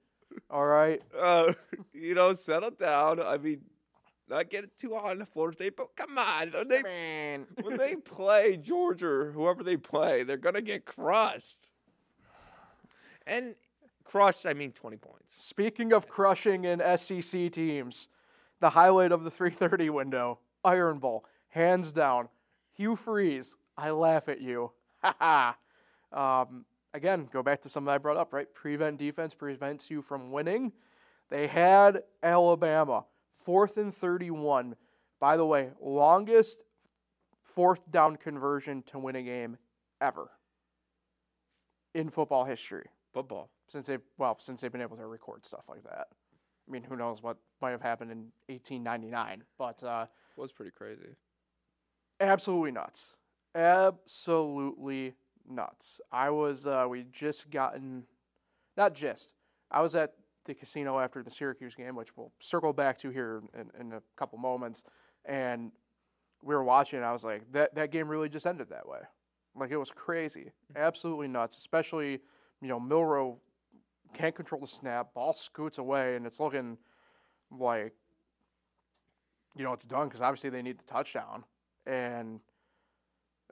All right. Uh, you know, settle down. I mean, not get it too hot on the Florida State, but come on. When they, Man. when they play Georgia or whoever they play, they're going to get crushed. And crushed, I mean 20 points. Speaking of crushing in SEC teams, the highlight of the 330 window, Iron Bowl, hands down. Hugh Freeze, I laugh at you. Ha ha. Um, again, go back to something I brought up, right? Prevent defense prevents you from winning. They had Alabama, fourth and 31. By the way, longest fourth down conversion to win a game ever in football history Football. since they well since they've been able to record stuff like that. I mean, who knows what might have happened in 1899, but uh, was pretty crazy. Absolutely nuts, absolutely nuts. I was uh, we just gotten, not just. I was at the casino after the Syracuse game, which we'll circle back to here in, in a couple moments, and we were watching. I was like, that that game really just ended that way. Like it was crazy, absolutely nuts. Especially, you know, Milroe can't control the snap, ball scoots away, and it's looking like, you know, it's done because obviously they need the touchdown, and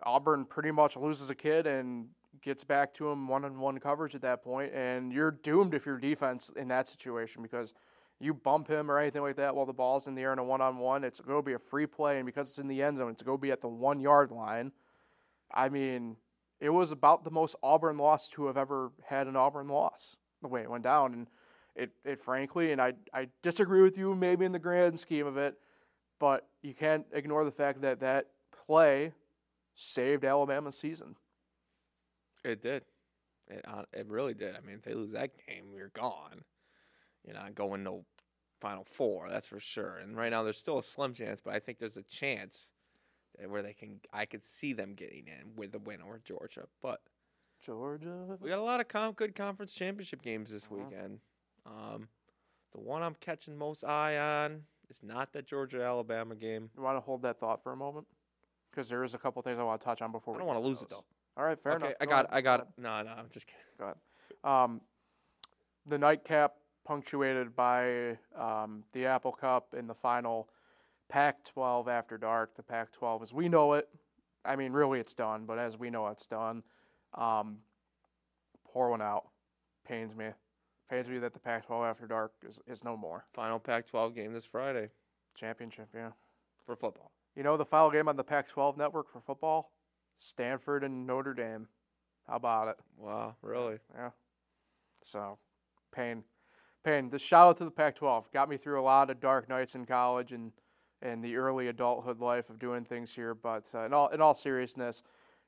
Auburn pretty much loses a kid and gets back to him one on one coverage at that point, and you're doomed if you're defense in that situation because you bump him or anything like that while the ball's in the air in a one on one, it's going to be a free play, and because it's in the end zone, it's going to be at the one yard line. I mean, it was about the most Auburn loss to have ever had an Auburn loss the way it went down, and it, it frankly, and I I disagree with you maybe in the grand scheme of it, but you can't ignore the fact that that play saved Alabama's season. It did. It it really did. I mean, if they lose that game, you're gone. You're not going no Final Four, that's for sure. And right now, there's still a slim chance, but I think there's a chance that where they can. I could see them getting in with the win over Georgia. But Georgia. we got a lot of com- good conference championship games this Uh-huh. weekend. Um, the one I'm catching most eye on is not the Georgia Alabama game. You want to hold that thought for a moment? Because there is a couple things I want to touch on before I we don't want to lose those. it though. All right, fair okay, enough. I Go got. I got. Go. No, no, I'm just kidding. Go ahead. Um, the nightcap punctuated by um, the Apple Cup in the final Pac-12 after dark. The Pac-12 as we know it. I mean, really, it's done, but as we know, it's done. Um, pour one out. Pains me. Pains me that the Pac-12 after dark is, is no more. Final Pac-12 game this Friday Championship, yeah. for football. You know the final game on the Pac-12 network for football? Stanford and Notre Dame. How about it? Wow, really? Yeah. So, pain, pain. The shout out to the Pac-12 got me through a lot of dark nights in college and and the early adulthood life of doing things here. But uh, in all in all seriousness,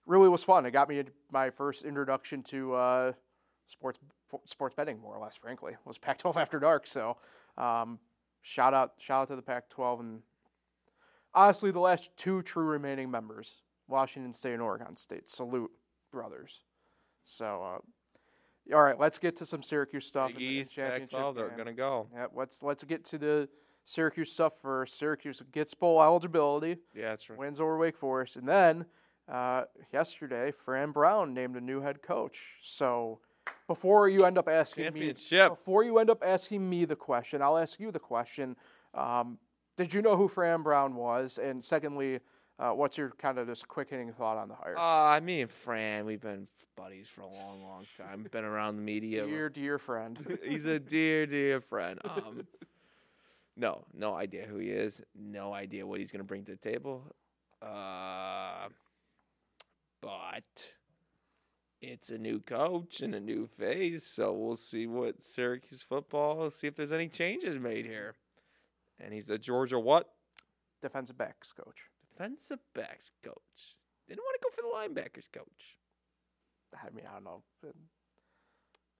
really was fun. It got me my first introduction to uh, sports sports betting, more or less. Frankly, was Pac-12 after dark. So, um, shout out shout out to the Pac-12 and honestly the last two true remaining members, Washington State and Oregon State. Salute, brothers. So. Uh, all right, let's get to some Syracuse stuff. Big East, championship Pac-12, they're gonna go. Yeah, let's let's get to the Syracuse stuff for Syracuse gets bowl eligibility, Yeah, that's right. wins over Wake Forest, and then uh, yesterday Fran Brown named a new head coach. So before you end up asking me, before you end up asking me the question, I'll ask you the question. Um, did you know who Fran Brown was? And secondly, Uh, what's your kind of just quick hitting thought on the hire? Uh, me and Fran, we've been buddies for a long, long time. Been around the media. dear, dear friend. He's a dear, dear friend. Um, no, no idea who he is. No idea what he's going to bring to the table. Uh, but it's a new coach and a new face, so we'll see what Syracuse football. See if there's any changes made here. And he's the Georgia what? Defensive backs coach. Defensive backs coach. Didn't want to go for the linebackers coach. I mean, I don't know.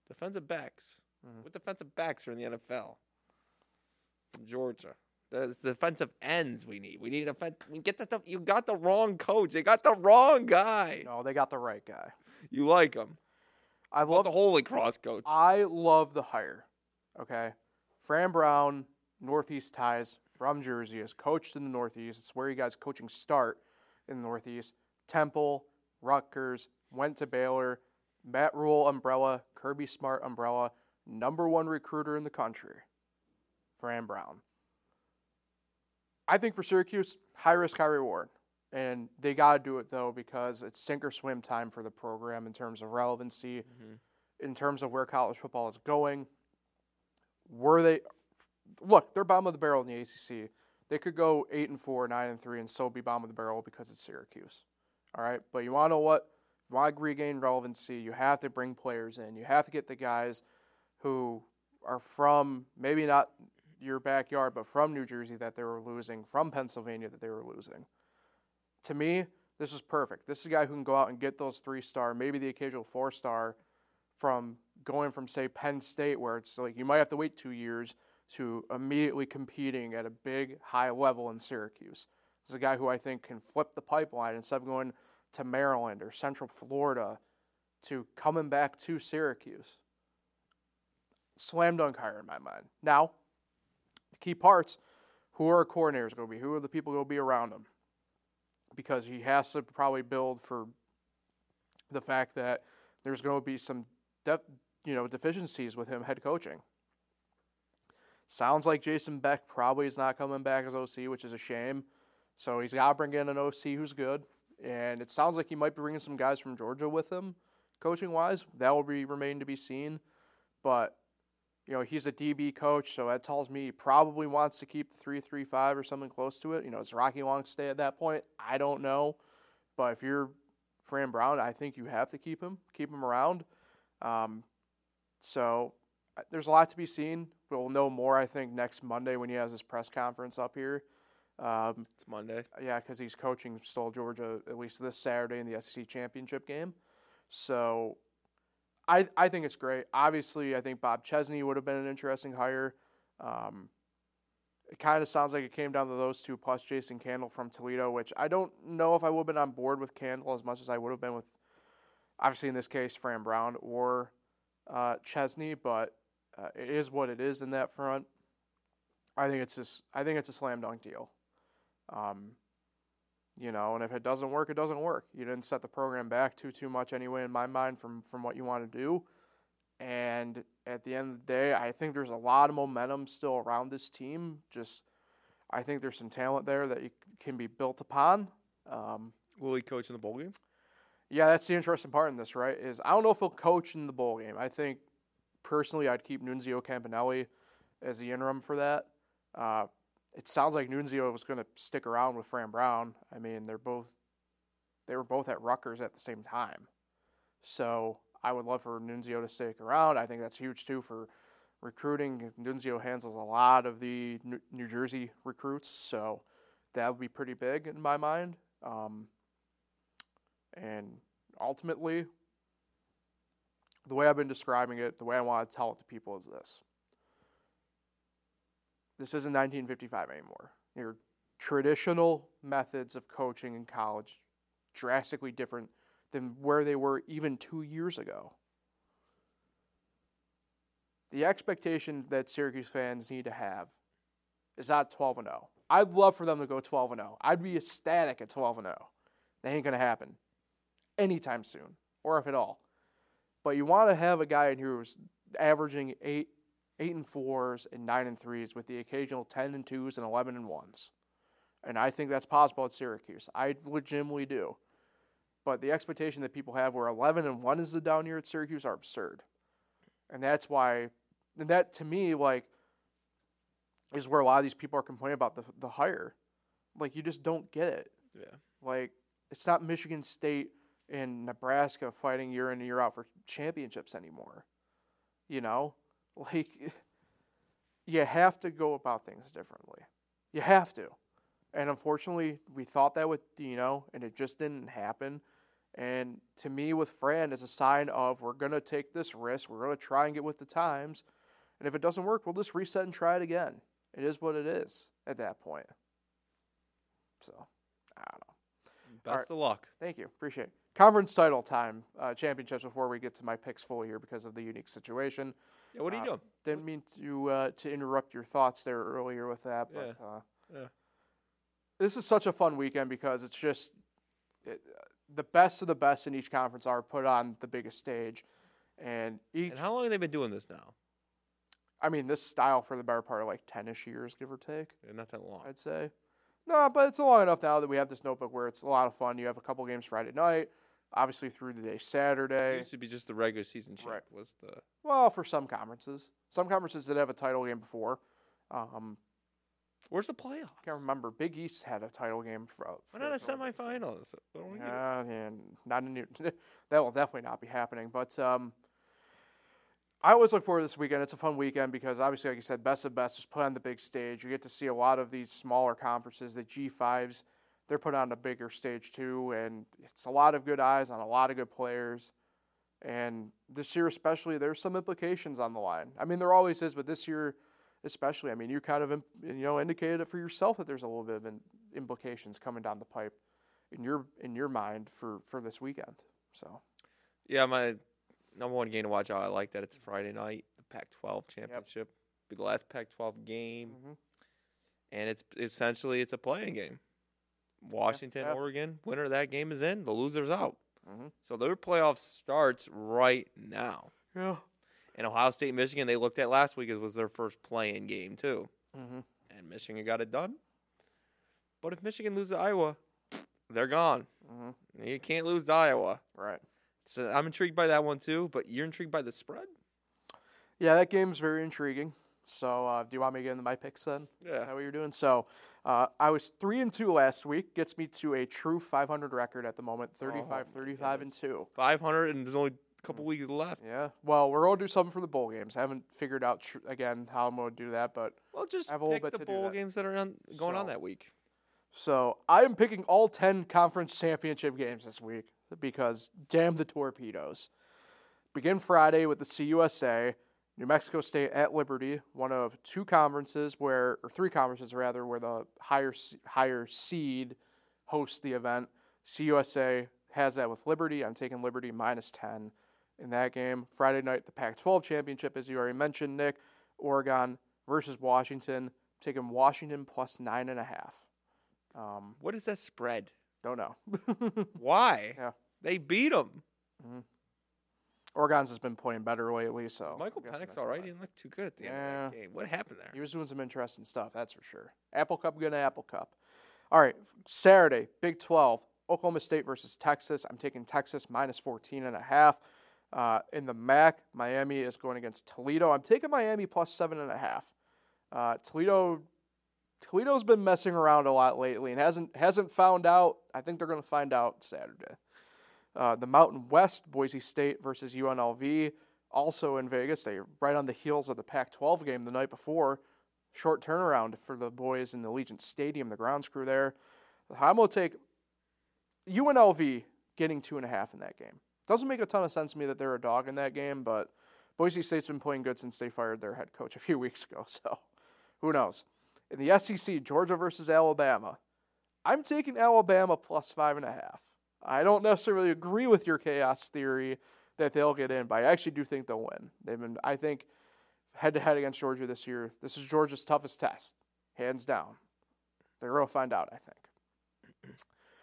Defensive backs. Mhm. What defensive backs are in the NFL? Georgia. The defensive ends we need. We need a defense. We get the you got the wrong coach. They got the wrong guy. No, they got the right guy. You like him. I Love the Holy Cross coach. I love the hire. Okay. Fran Brown, Northeast ties from Jersey, has coached in the Northeast. It's where you guys coaching start in the Northeast. Temple, Rutgers, went to Baylor, Matt Rhule umbrella, Kirby Smart umbrella, number one recruiter in the country. Fran Brown. I think for Syracuse, high risk, high reward. And they got to do it though because it's sink or swim time for the program in terms of relevancy mm-hmm. in terms of where college football is going. Were they look, they're bottom of the barrel in the ACC. They could go eight and four, nine and three, and still be bottom of the barrel because it's Syracuse. All right, but you want to know what? You want to regain relevancy, you have to bring players in. You have to get the guys who are from maybe not your backyard, but from New Jersey that they were losing, from Pennsylvania that they were losing. To me, this is perfect. This is a guy who can go out and get those three star, maybe the occasional four star from going from say Penn State where it's like you might have to wait 2 years to immediately competing at a big high level in Syracuse. This is a guy who I think can flip the pipeline instead of going to Maryland or Central Florida to coming back to Syracuse. Slam dunk hire in my mind. Now, the key parts who are coordinators going to be? Who are the people going to be around him? Because he has to probably build for the fact that there's going to be some def, you know deficiencies with him head coaching. Sounds like Jason Beck probably is not coming back as OC, which is a shame. So he's got to bring in an OC who's good, and it sounds like he might be bringing some guys from Georgia with him, coaching wise. That will be remain to be seen, but you know he's a DB coach, so that tells me he probably wants to keep the three three five or something close to it. You know, does Rocky Long stay at that point? I don't know, but if you're Fran Brown, I think you have to keep him, keep him around. Um, so uh, there's a lot to be seen. We'll know more, I think, next Monday when he has his press conference up here. Um, It's Monday. yeah, because he's coaching still Georgia at least this Saturday in the SEC championship game. So I I think it's great. Obviously, I think Bob Chesney would have been an interesting hire. Um, it kind of sounds like it came down to those two plus Jason Candle from Toledo, which I don't know if I would have been on board with Candle as much as I would have been with, obviously in this case, Fran Brown or uh, Chesney, but uh, it is what it is in that front. I think it's just I think it's a slam dunk deal. Um, you know, and if it doesn't work, it doesn't work. You didn't set the program back too too much anyway, in my mind, from from what you want to do. And at the end of the day, I think there's a lot of momentum still around this team. Just, I think there's some talent there that can be built upon. Um, Will he coach in the bowl game? yeah, that's the interesting part in this, right? Is I don't know if he'll coach in the bowl game. I think personally, I'd keep Nunzio Campanile as the interim for that. Uh, it sounds like Nunzio was going to stick around with Fran Brown. I mean, they're both they were both at Rutgers at the same time, so I would love for Nunzio to stick around. I think that's huge too for recruiting. Nunzio handles a lot of the New- Jersey recruits, so that would be pretty big in my mind. Um, and ultimately, the way I've been describing it, the way I want to tell it to people is this. This isn't 1955 anymore. Your traditional methods of coaching in college drastically different than where they were even 2 years ago. The expectation that Syracuse fans need to have is not 12 and 0. I'd love for them to go 12 and 0. I'd be ecstatic at 12 and 0. That ain't going to happen anytime soon, or if at all. But you want to have a guy in here who's averaging eight, eight and fours and nine and threes with the occasional ten and twos and eleven and ones. And I think that's possible at Syracuse. I legitimately do. But the expectation that people have where 11 and 1 is the down year at Syracuse are absurd. And that's why, and that to me, like, is where a lot of these people are complaining about the, the hire. Like, you just don't get it. Yeah. Like, it's not Michigan State and Nebraska fighting year in and year out for championships anymore. You know? Like, you have to go about things differently. You have to. And unfortunately, we thought that with Dino, and it just didn't happen. And to me, with Fran, is a sign of we're going to take this risk. We're going to try and get with the times. And if it doesn't work, we'll just reset and try it again. It is what it is at that point. So, I don't know. Best of luck. Thank you. Appreciate it. Conference title time, uh, championships before we get to my picks full here because of the unique situation. Yeah, what are you Uh, doing? Didn't mean to uh, to interrupt your thoughts there earlier with that, but uh, Yeah. this is such a fun weekend because it's just it, the best of the best in each conference are put on the biggest stage, and each. And how long have they been doing this now? I mean, this style for the better part of like ten-ish years, give or take. Yeah, Not that long. I'd say. No, but it's long enough now that we have this notebook where it's a lot of fun. You have a couple games Friday night, obviously through the day It Saturday. used to be just the regular season champ. Right. Was the Well, for some conferences, some conferences that have a title game before. Um, where's the playoffs? can't remember. Big East had a title game for. Why not a for semifinals? Why we get it? Uh, and not a new. that will definitely not be happening. But um, I always look forward to this weekend. It's a fun weekend because obviously, like you said, best of best is put on the big stage. You get to see a lot of these smaller conferences, the G5s. They're put on a bigger stage too, and it's a lot of good eyes on a lot of good players. And this year, especially, there's some implications on the line. I mean, there always is, but this year, especially, I mean, you kind of you know indicated it for yourself that there's a little bit of in, implications coming down the pipe in your in your mind for for this weekend. So Yeah, my number one game to watch out. I like that it's Friday night, the Pac-12 championship, be the last Pac-12 game, Mhm. and it's essentially it's a playing game. Washington, yeah. Oregon, winner of that game is in. The loser's out. Mhm. So their playoff starts right now. yeah, And Ohio State, Michigan, they looked at last week as was their first play-in game too, mm-hmm. and Michigan got it done. But if Michigan loses to Iowa, they're gone. Mm-hmm. You can't lose to Iowa. right. So I'm intrigued by that one too. But you're intrigued by the spread? Yeah, that game's very intriguing. So uh, do you want me to get into my picks then? Is Yeah. that what you're doing? So uh, I was three and two last week. Gets me to a true 500 record at the moment. 35, Oh, 35 and two. 500 and there's only a couple weeks left. Yeah. Well, we're gonna do something for the bowl games. I haven't figured out tr- again how I'm gonna do that, but Well, just I have a little pick bit the to do bowl that. games that are on, going on that week. So I am picking all 10 conference championship games this week because damn the torpedoes. Begin Friday with the CUSA, New Mexico State at Liberty, one of two conferences where, or three conferences rather, where the higher higher seed hosts the event. CUSA has that with Liberty. I'm taking Liberty minus 10 in that game. Friday night, the Pac 12 championship, as you already mentioned, Nick, Oregon versus Washington. Taking Washington plus nine and a half. Um, What is that spread? don't know. Why? Yeah. They beat them. Oregon's has been playing better lately, so Michael Penix all right. He didn't look too good at the end of that game. What happened there? He was doing some interesting stuff, that's for sure. Apple Cup, gonna Apple Cup. All right, Saturday, Big 12, Oklahoma State versus Texas. I'm taking Texas minus 14 and a half. Uh, in the MAC, Miami is going against Toledo. I'm taking Miami plus seven and a half. Uh, Toledo, Toledo's been messing around a lot lately and hasn't hasn't found out. I think they're going to find out Saturday. Uh, the Mountain West, Boise State versus UNLV, also in Vegas. They right on the heels of the Pac-12 game the night before. Short turnaround for the boys in the Legion Stadium, the grounds crew there. I'm going to take UNLV getting two and a half in that game. Doesn't make a ton of sense to me that they're a dog in that game, but Boise State's been playing good since they fired their head coach a few weeks ago, so who knows? In the SEC, Georgia versus Alabama. I'm taking Alabama plus five and a half. I don't necessarily agree with your chaos theory that they'll get in, but I actually do think they'll win. They've been, I think, head to head against Georgia this year. This is Georgia's toughest test, hands down. They're going to find out, I think.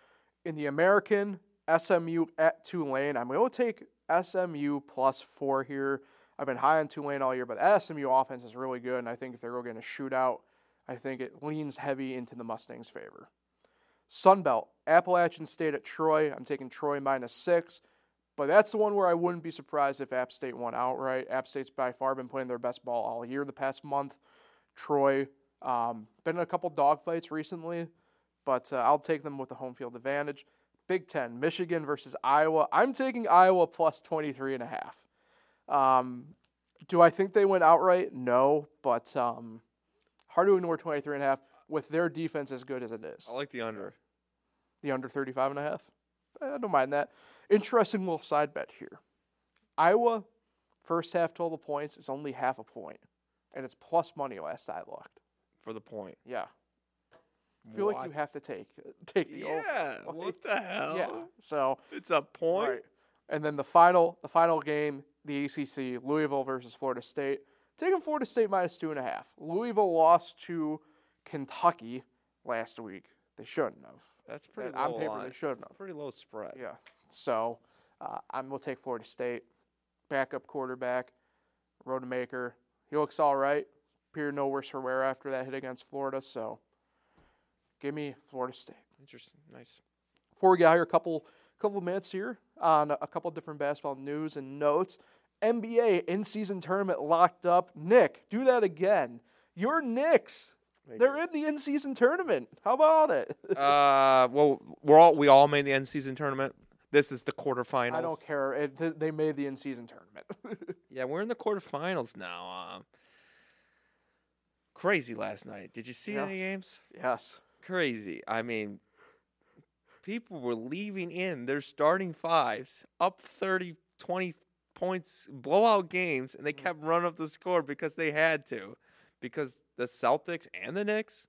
In the American, SMU at Tulane. I'm going to take SMU plus four here. I've been high on Tulane all year, but SMU offense is really good, and I think if they're going to shoot out I think it leans heavy into the Mustangs' favor. Sunbelt, Appalachian State at Troy. I'm taking Troy minus six, but that's the one where I wouldn't be surprised if App State won outright. App State's by far been playing their best ball all year the past month. Troy, um, been in a couple dogfights recently, but uh, I'll take them with the home field advantage. Big Ten, Michigan versus Iowa. I'm taking Iowa plus 23 and a half. Um, do I think they went outright? No, but um, hard to ignore 23 and a half with their defense as good as it is. I like the under. The under 35 and a half? Eh, I don't mind that. Interesting little side bet here. Iowa, first half total points is only half a point, and it's plus money last I looked. For the point. Yeah. I feel like you have to take take the over. Yeah. What the hell? Yeah. So It's a point. Right. And then the final the final game, the ACC, Louisville versus Florida State. Taking Florida State minus two and a half. Louisville lost to Kentucky last week. They shouldn't have. That's pretty on paper, line. they shouldn't have. Pretty low spread. Yeah. So uh, I'm gonna take Florida State. Backup quarterback, Rodemaker. He looks all right. Appeared no worse for wear after that hit against Florida. So give me Florida State. Interesting. Nice. Before we get here, a couple couple minutes here on a couple different basketball news and notes. NBA in season tournament locked up. Nick, do that again. Your Knicks, they're in the in season tournament. How about it? uh, well, we're all we all made the end season tournament. This is the quarterfinals. I don't care. It, th- they made the in season tournament. Yeah, we're in the quarterfinals now. Um, crazy last night. Did you see any games? yes. Crazy. I mean, people were leaving in their starting fives up 30, 20 points, blowout games, and they kept running up the score because they had to. Because the Celtics and the Knicks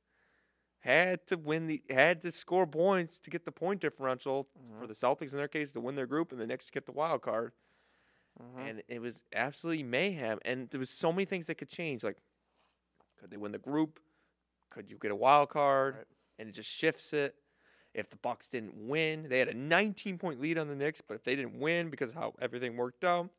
had to win the had to score points to get the point differential for the Celtics in their case to win their group and the Knicks to get the wild card Mhm. and it was absolutely mayhem. And there was so many things that could change. Like, could they win the group? Could you get a wild card? Right. And it just shifts it. If the Bucks didn't win, they had a 19 point lead on the Knicks, but if they didn't win because of how everything worked out,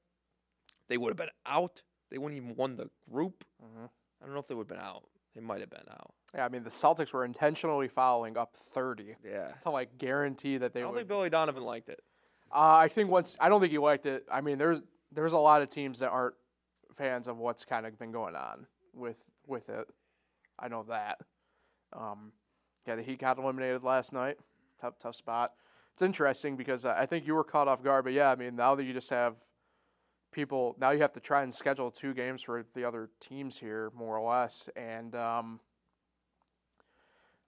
they would have been out. They wouldn't even won the group. Mhm. I don't know if they would have been out. They might have been out. Yeah, I mean the Celtics were intentionally fouling up 30 Yeah. to like guarantee that they. I don't would. think Billy Donovan liked it. Uh, I think once I don't think he liked it. I mean, there's there's a lot of teams that aren't fans of what's kind of been going on with with it. I know that. Um, yeah, the Heat got eliminated last night. Tough tough spot. It's interesting because I I think you were caught off guard, but yeah, I mean now that you just have people now you have to try and schedule two games for the other teams here more or less, and um,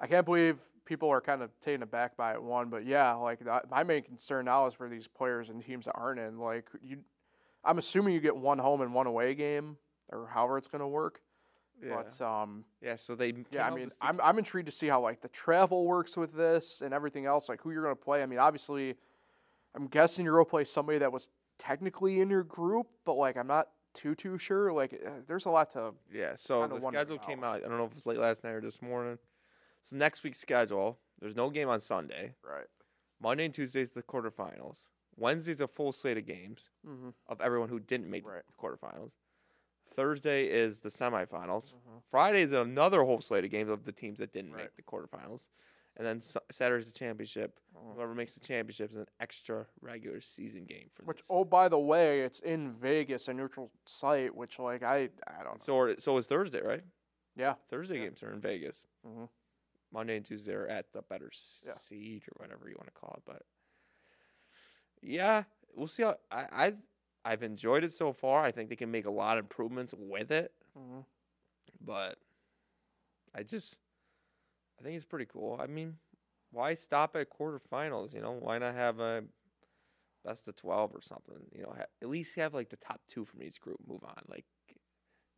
I can't believe people are kind of taken aback by it. One, but yeah, like that, my main concern now is for these players and teams that aren't in. Like you, I'm assuming you get one home and one away game, or however it's going to work. Yeah. But um, yeah, so they. yeah, I mean, I'm I'm intrigued to see how like the travel works with this and everything else. Like who you're going to play. I mean, obviously, I'm guessing you're going to play somebody that was technically in your group, but like I'm not too too sure. Like uh, there's a lot to. Yeah, so the schedule came out. I don't know if it was late last night or this morning. So next week's schedule, there's no game on Sunday. Right. Monday and Tuesday's the quarterfinals. Wednesday's a full slate of games Mm-hmm. of everyone who didn't make Right. the quarterfinals. Thursday is the semifinals. Mhm. Friday is another whole slate of games of the teams that didn't Right. make the quarterfinals. And then Sa- Saturday's the championship. Mhm. Whoever makes the championship is an extra regular season game for Which this. oh by the way, it's in Vegas, a neutral site. Which like I I don't know. so are- so is Thursday, right? Yeah. Thursday Yeah. games are in Vegas. Mhm. Monday and Tuesday are at the better Yeah. seed or whatever you want to call it. But yeah, we'll see how I I've, I've enjoyed it so far. I think they can make a lot of improvements with it, Mhm. but I just I think it's pretty cool. I mean, why stop at quarterfinals? You know, why not have a best of twelve or something? You know, ha- at least have like the top two from each group move on. Like,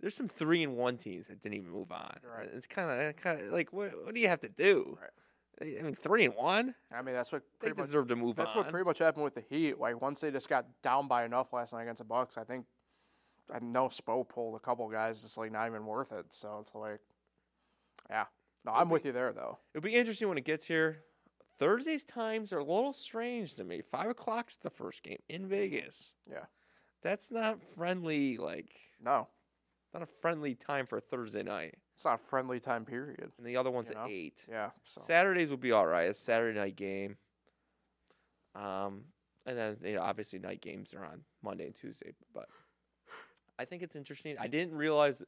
there's some three and one teams that didn't even move on. Right. It's kind of eh, kind of like what what do you have to do? Right. I mean, three and one, I mean that's what they pretty much deserve to move That's on. what pretty much happened with the Heat. Like once they just got down by enough last night against the Bucks, I think I know Spo pulled a couple guys. It's like not even worth it. So it's like, yeah, no, I'm with you there though. It'll be interesting when it gets here. Thursday's times are a little strange to me. Five o'clock's the first game in Vegas. Yeah. That's not friendly. Like, No, not a friendly time for Thursday night. It's not a friendly time period. and the other one's You know? at eight. Yeah. So Saturdays will be all right. It's a Saturday night game. Um, and then you know, obviously night games are on Monday and Tuesday. But I think it's interesting. I didn't realize.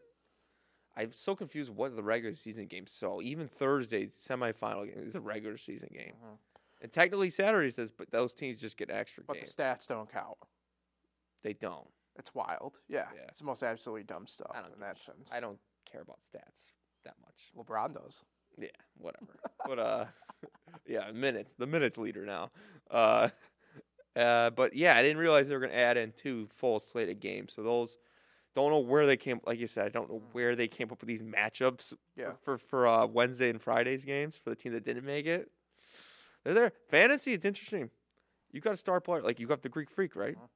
I'm so confused what the regular season game. So even Thursday's semifinal game is a regular season game, Mhm. and technically Saturday says, but those teams just get extra but games. the stats don't count. they don't. It's wild. Yeah. Yeah. It's the most absolutely dumb stuff in that sense. I don't care about stats that much. LeBron does. Yeah, whatever. but uh, yeah, minutes. The minutes leader now. Uh, uh, but yeah, I didn't realize they were gonna add in two full slated games. So those don't know where they came. Like you said, I don't know where they came up with these matchups. Yeah. For for uh, Wednesday and Fridays games for the team that didn't make it. They're there. Fantasy, it's interesting. You got a star player like you got the Greek Freak, right? Mhm.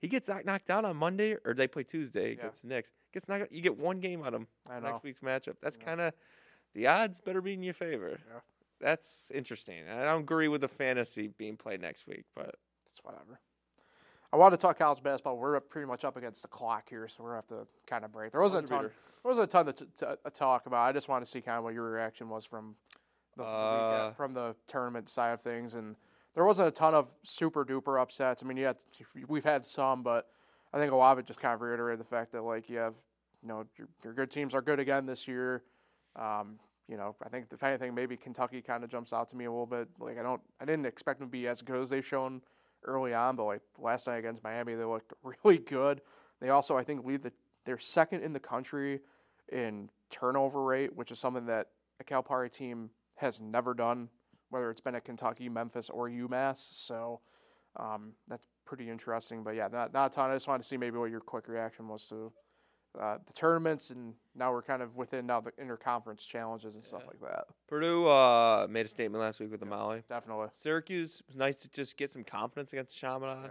He gets knocked out on Monday, or they play Tuesday Yeah. against the Knicks. Gets knocked out. You get one game on him next week's matchup. That's kind of the odds better be in your favor. Yeah. That's interesting. I don't agree with the fantasy being played next week, but It's whatever. I want to talk college basketball. We're pretty much up against the clock here, so we're gonna have to kind of break. There wasn't a ton. There wasn't a ton to, t- to uh, talk about. I just want to see kind of what your reaction was from the, the weekend- Uh, from the tournament side of things, and there wasn't a ton of super duper upsets. I mean, you had we've had some, but I think a lot of it just kind of reiterated the fact that like you have, you know, your, your good teams are good again this year. Um, you know, I think if anything, maybe Kentucky kind of jumps out to me a little bit. Like I don't, I didn't expect them to be as good as they've shown early on, but like last night against Miami, they looked really good. They also, I think, lead the they're second in the country in turnover rate, which is something that a Calipari team has never done, whether it's been at Kentucky, Memphis, or UMass. So um, that's pretty interesting. But yeah, not, not a ton. I just wanted to see maybe what your quick reaction was to uh, the tournaments, and now we're kind of within now the interconference challenges and stuff Yeah. like that. Purdue uh, made a statement last week with the Maui. Definitely Syracuse was nice to just get some confidence against Chaminade. Yeah.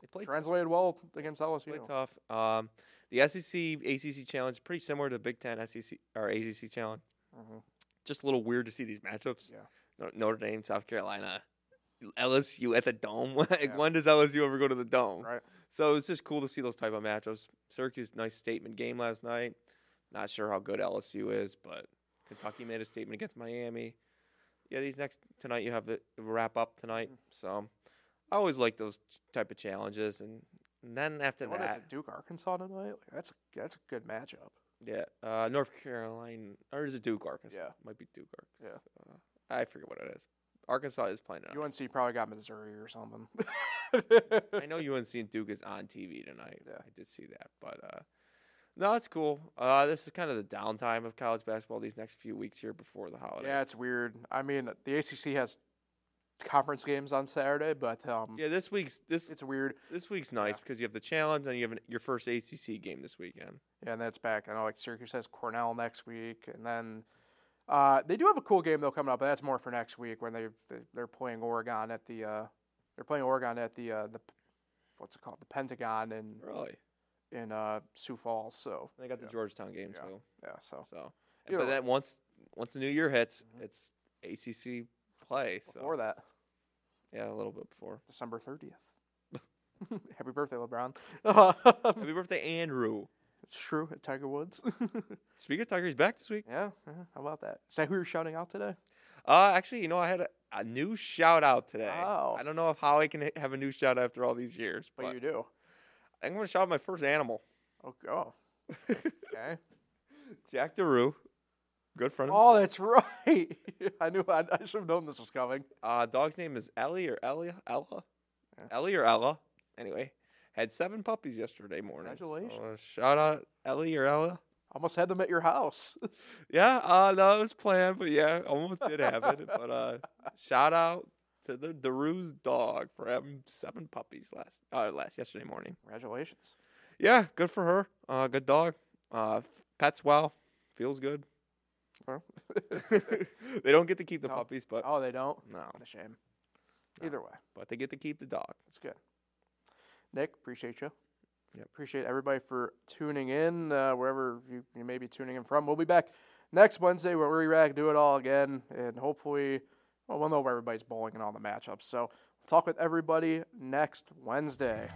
They played, translated well against LSU. played tough. Um, the SEC ACC challenge pretty similar to the Big Ten SEC or ACC challenge. Mhm. Just a little weird to see these matchups. Yeah. Notre Dame, South Carolina, LSU at the dome. like, Yeah. when does LSU ever go to the dome? Right. So it's just cool to see those type of matchups. Syracuse, nice statement game last night. Not sure how good LSU is, but Kentucky made a statement against Miami. Yeah, these next tonight you have the wrap up tonight. So I always like those type of challenges, and, and then after What is that, it, Duke Arkansas tonight? Like, that's a, that's a good matchup. yeah, uh, North Carolina or is it Duke Arkansas? Yeah. might be Duke Arkansas. Yeah. Uh, I forget what it is. Arkansas is playing tonight. UNC probably got Missouri or something. I know UNC and Duke is on TV tonight. Yeah. I did see that, but uh, no, it's cool. Uh, this is kind of the downtime of college basketball these next few weeks here before the holidays. Yeah, it's weird. I mean, the ACC has conference games on Saturday, but um, yeah. This week's this it's weird. this week's nice Yeah. because you have the challenge and you have an, your first ACC game this weekend. Yeah, and that's back. I know, like Syracuse has Cornell next week, and then uh, they do have a cool game though coming up, but that's more for next week when they they- they're playing Oregon at the uh, they're playing Oregon at the uh, the what's it called the Pentagon in Really, in uh, Sioux Falls. So they got the. Georgetown game Yeah. too. yeah, so So, but then once once the new year hits, Mhm. it's ACC play. So before that, yeah, a little bit before. December thirtieth. Happy birthday, LeBron. Happy birthday, Andrew. It's true at Tiger Woods. Speaking of Tiger, he's back this week. yeah, yeah, how about that? Is that who you're shouting out today? Uh, actually, you know, I had a, a new shout out today. Oh. I don't know if how I can have a new shout out after all these years, But but you do. I'm going to shout out my first animal, Oh, oh. okay. Jack DeRue, good friend. Of Oh, that's right. I knew. I, I should have known this was coming. Uh, dog's name is Ellie or Ellie, Ella, Yeah. Ellie or Ella. Anyway, had seven puppies yesterday morning. so, Congratulations. uh, shout out Ellie or Ella. Almost had them at your house. Yeah, uh, no, it was planned, but yeah, almost did have it. But uh, shout out to the DeRue's dog for having seven puppies last uh, last yesterday morning. Congratulations. Yeah, good for her. Uh, good dog. Uh, pets well. Feels good. Well. they don't get to keep the No. puppies, but Oh, they don't. no, What a shame. No. Either way, but they get to keep the dog. that's good. Nick, appreciate you. Yep. Appreciate everybody for tuning in, uh, wherever you, you may be tuning in from. We'll be back next Wednesday where we react, do it all again, and hopefully, well, we'll know where everybody's bowling and all the matchups. So we'll talk with everybody next Wednesday.